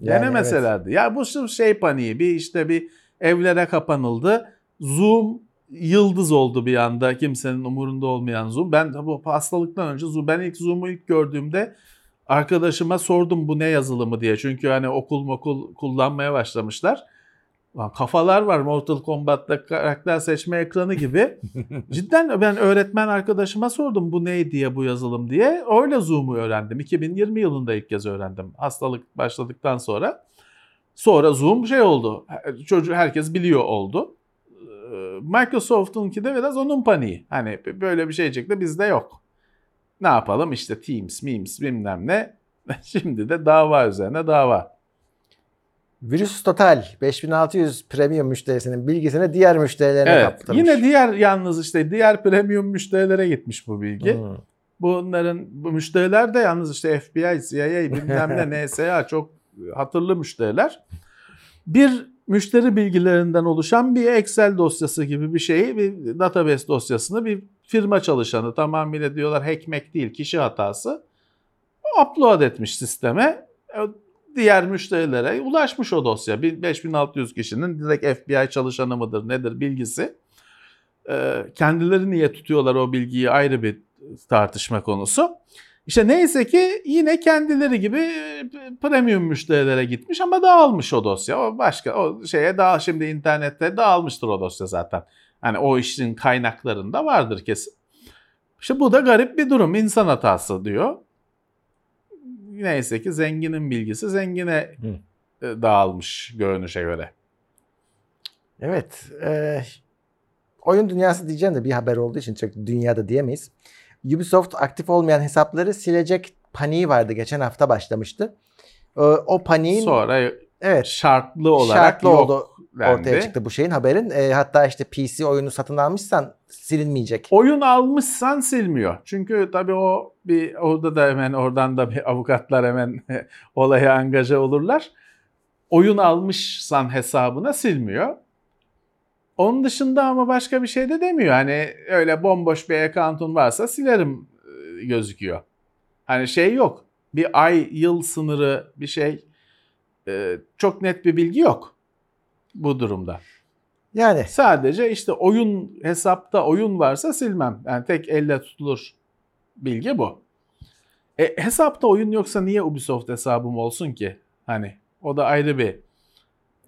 Yani denemeselerdi. Ya bu sırf şey paniği bir işte bir evlere kapanıldı. Zoom yıldız oldu bir anda kimsenin umurunda olmayan Zoom. Ben bu hastalıktan önce Zoom ben ilk Zoom'u ilk gördüğümde arkadaşıma sordum bu ne yazılımı diye. Çünkü hani okul okul kullanmaya başlamışlar. Lan kafalar var Mortal Kombat'ta karakter seçme ekranı gibi. Cidden ben öğretmen arkadaşıma sordum bu ne diye bu yazılım diye. Öyle Zoom'u öğrendim. 2020 yılında ilk kez öğrendim. Hastalık başladıktan sonra. Sonra Zoom şey oldu. Çocuğu herkes biliyor oldu. Ee, Microsoft'unki de biraz onun paniği. Hani böyle bir şeycek de bizde yok. Ne yapalım işte Teams, Memes bilmem ne. Şimdi de dava üzerine dava. Virüs Total 5600 premium müşterisinin bilgisini diğer müşterilerine Evet. kaptırmış. Yine diğer yalnız işte diğer premium müşterilere gitmiş bu bilgi. Hı. Bunların bu müşteriler de yalnız işte FBI, CIA bilmem ne NSA çok hatırlı müşteriler. Bir müşteri bilgilerinden oluşan bir Excel dosyası gibi bir şeyi, bir database dosyasını bir firma çalışanı tamamıyla diyorlar hackmek değil kişi hatası upload etmiş sisteme. Diğer müşterilere ulaşmış o dosya. Bir 5600 kişinin direkt FBI çalışanı mıdır nedir bilgisi. E, Kendileri niye tutuyorlar o bilgiyi ayrı bir tartışma konusu. İşte neyse ki yine kendileri gibi e, premium müşterilere gitmiş ama dağılmış o dosya. O başka o şeye daha şimdi internette dağılmıştır o dosya zaten. Hani o işin kaynaklarında vardır kesin. İşte bu da garip bir durum. İnsan hatası diyor. Neyse ki zenginin bilgisi zengine e, dağılmış görünüşe göre. Evet. e, oyun dünyası diyeceğim de bir haber olduğu için çok dünyada diyemeyiz. Ubisoft aktif olmayan hesapları silecek paniği vardı. Geçen hafta başlamıştı. E, o paniğin Sonra evet şartlı olarak şartlı oldu. ortaya çıktı bu şeyin haberin. E, hatta işte PC oyunu satın almışsan silinmeyecek. Oyun almışsan silmiyor. Çünkü tabii o bir orada da hemen oradan da bir avukatlar hemen olaya angaja olurlar. Oyun almışsan hesabına silmiyor. Onun dışında ama başka bir şey de demiyor. Hani öyle bomboş bir account'un varsa silerim e, gözüküyor. Hani şey yok. Bir ay yıl sınırı bir şey e, çok net bir bilgi yok bu durumda. Yani Sadece işte oyun hesapta oyun varsa silmem. Yani tek elle tutulur bilgi bu. E, hesapta oyun yoksa niye Ubisoft hesabım olsun ki? Hani o da ayrı bir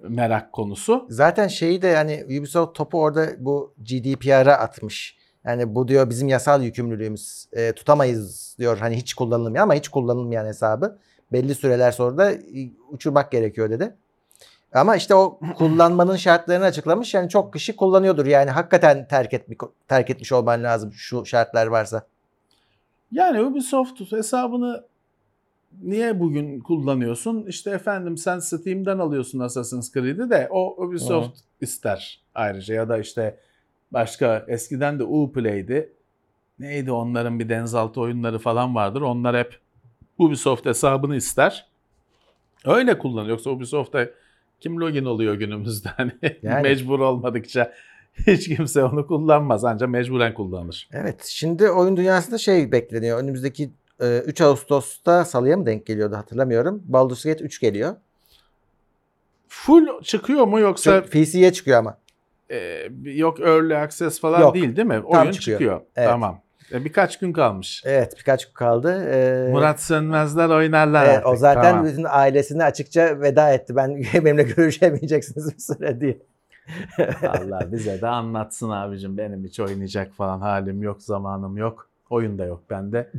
merak konusu. zaten şeyi de yani Ubisoft topu orada bu GDPR'a atmış. Yani bu diyor bizim yasal yükümlülüğümüz e, tutamayız diyor. Hani hiç kullanılmıyor ama hiç kullanılmayan hesabı belli süreler sonra da e, uçurmak gerekiyor dedi. Ama işte o kullanmanın şartlarını açıklamış. Yani çok kişi kullanıyordur. Yani hakikaten terk etmiş, terk etmiş olman lazım şu şartlar varsa. Yani Ubisoft hesabını niye bugün kullanıyorsun? İşte efendim sen Steam'den alıyorsun Assassin's Creed'i de o Ubisoft ister ayrıca ya da işte başka eskiden de Uplay'di. Neydi onların bir denizaltı oyunları falan vardır. Onlar hep Ubisoft hesabını ister. Öyle kullanıyor. Yoksa Ubisoft'ta kim login oluyor günümüzde? Hani Yani. mecbur olmadıkça hiç kimse onu kullanmaz. Ancak mecburen kullanır. Evet. Şimdi oyun dünyasında şey bekleniyor. Önümüzdeki e, 3 Ağustos'ta salıya mı denk geliyordu hatırlamıyorum. Baldur's Gate 3 geliyor. Full çıkıyor mu yoksa Çok PC'ye çıkıyor ama. e, yok early access falan Yok, değil değil mi? tam Oyun çıkıyor. çıkıyor. Evet. Tamam. E, birkaç gün kalmış. Evet birkaç gün kaldı. Ee, Murat Sönmezler oynarlar evet, artık. o zaten Tamam. bütün ailesine açıkça veda etti. Ben benimle görüşemeyeceksiniz bir süre diye. Allah bize de anlatsın abicim. Benim hiç oynayacak falan halim yok, zamanım yok. Oyun da yok bende.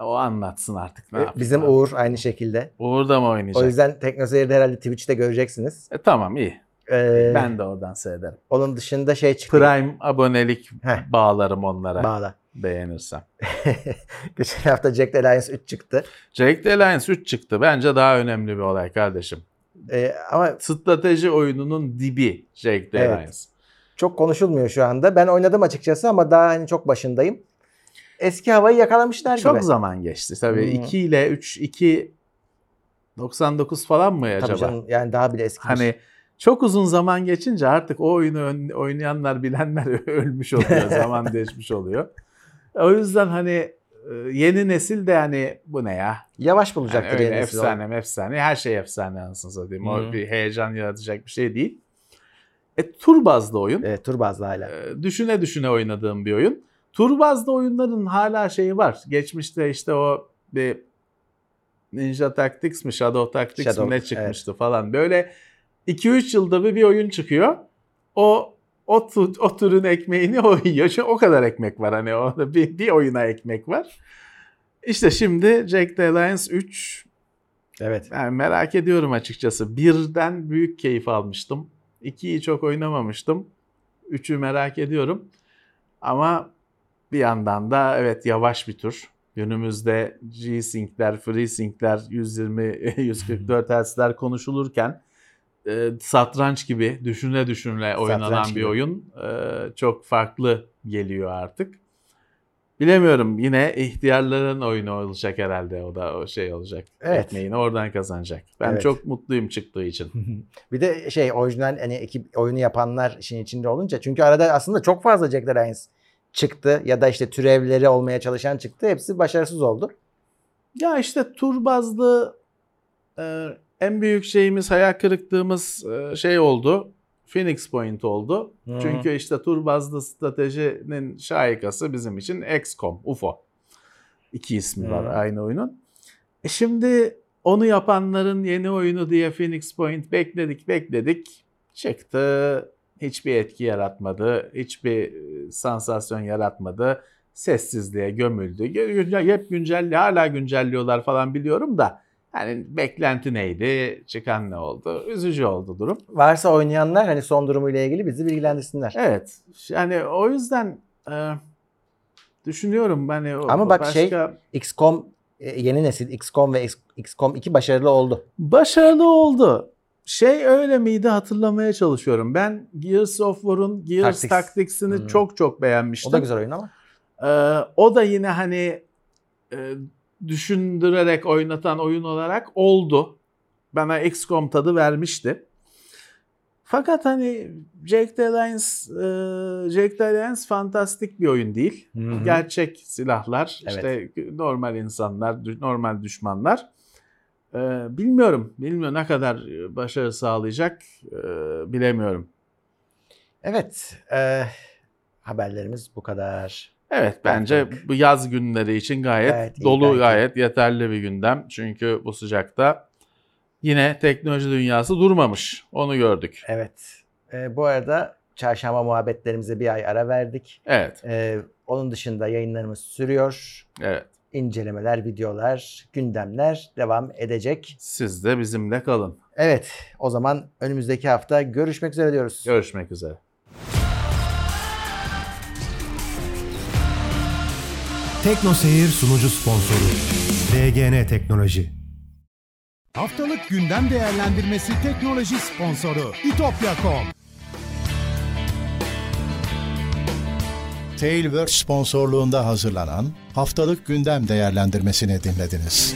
O anlatsın artık ne yapayım Bizim abi. Uğur aynı şekilde. Uğur da mı oynayacak? O yüzden TeknoSeyir'de herhalde Twitch'te göreceksiniz. E, tamam iyi. Ee, Ben de oradan seyrederim. Onun dışında şey çıktı. Prime abonelik Heh. bağlarım onlara Bağla. Beğenirsem. Geçen hafta Jack Alliance 3 çıktı. Jagged Alliance 3 çıktı. Bence daha önemli bir olay kardeşim. Ee, ama Strateji oyununun dibi Jagged Evet. Alliance. çok konuşulmuyor şu anda. Ben oynadım açıkçası ama daha hani çok başındayım. Eski havayı yakalamışlar Çok gibi. zaman geçti. Tabii Hmm. 2 ile 3, 2 99 falan mı acaba? Tabii canım yani daha bile eski. Hani çok uzun zaman geçince artık o oyunu oynayanlar bilenler ölmüş oluyor. zaman geçmiş oluyor. O yüzden hani e, yeni nesil de hani bu ne ya? Yavaş Yani bulacaktır öyle yeni nesil o. efsane efsane. Her şey efsane anasını satayım. O bir heyecan yaratacak bir şey değil. E, tur bazlı oyun. Evet tur bazlı hala. E, düşüne düşüne oynadığım bir oyun. Tur bazlı oyunların hala şeyi var. Geçmişte işte o bir Ninja Tactics mi Shadow Tactics Shadow, mi ne çıkmıştı falan. Böyle 2-3 yılda bir, bir oyun çıkıyor. O o, tu, o türün ekmeğini o yiyor. Çünkü o kadar ekmek var hani orada bir, bir oyuna ekmek var. İşte şimdi Jack the Alliance 3 Evet. yani merak ediyorum açıkçası. Birden büyük keyif almıştım. İkiyi çok oynamamıştım. Üçü merak ediyorum. Ama bir yandan da evet yavaş bir tür. Günümüzde G-Sync'ler, FreeSync'ler, 120-144 Hz'ler konuşulurken e, satranç gibi düşüne düşüne oynanan Satranç bir gibi. oyun e, çok farklı geliyor artık. Bilemiyorum yine ihtiyarların oyunu olacak herhalde o da o şey olacak. Evet. Ekmeğini oradan kazanacak. Ben Evet. çok mutluyum çıktığı için. Bir de şey orijinal hani ekip oyunu yapanlar işin içinde olunca çünkü arada aslında çok fazla Jack Alliance çıktı ya da işte türevleri olmaya çalışan çıktı. Hepsi başarısız oldu. Ya işte tur bazlı e, en büyük şeyimiz hayal kırıklığımız e, şey oldu. Phoenix Point oldu. Hı. Çünkü işte tur bazlı stratejinin şahikası bizim için XCOM, UFO. İki ismi var Hı. aynı oyunun. E şimdi onu yapanların yeni oyunu diye Phoenix Point bekledik bekledik. Çıktı. Hiçbir etki yaratmadı. Hiçbir e, sansasyon yaratmadı. Sessizliğe gömüldü. Hep güncelli, hala güncelliyorlar falan biliyorum da. Yani beklenti neydi? Çıkan ne oldu? Üzücü oldu durum. Varsa oynayanlar hani son durumuyla ilgili bizi bilgilendirsinler. Evet. Yani o yüzden e, düşünüyorum hani o Ama bak başka şey- XCOM e, yeni nesil XCOM ve XCOM 2 başarılı oldu. başarılı oldu. şey öyle miydi hatırlamaya çalışıyorum. Ben Gears of War'un Gears Tactics. Tactics'ini Hmm. çok çok beğenmiştim. O da güzel oyun ama. Ee, o da yine hani e, düşündürerek oynatan oyun olarak oldu. Bana XCOM tadı vermişti. Fakat hani Jack Alliance, e, Jack Alliance fantastik bir oyun değil. Gerçek silahlar, Evet. işte normal insanlar, normal düşmanlar. Ee, bilmiyorum, bilmiyorum ne kadar başarı sağlayacak e, bilemiyorum. Evet. e, haberlerimiz bu kadar. Evet bence Haftalık. bu yaz günleri için gayet, Gayet dolu, gayet iyi. gayet yeterli bir gündem. Çünkü bu sıcakta yine teknoloji dünyası durmamış. Onu gördük. Evet. E, bu arada çarşamba muhabbetlerimize bir ay ara verdik. Evet, E, onun dışında yayınlarımız sürüyor. evet. İncelemeler, videolar, gündemler devam edecek. Siz de bizimle kalın. Evet, o zaman önümüzdeki hafta görüşmek üzere diyoruz. Görüşmek üzere. Tekno Seyir sunucu sponsoru DGN Teknoloji. Haftalık gündem değerlendirmesi teknoloji sponsoru itopya.com. Tailwords sponsorluğunda hazırlanan haftalık gündem değerlendirmesini dinlediniz.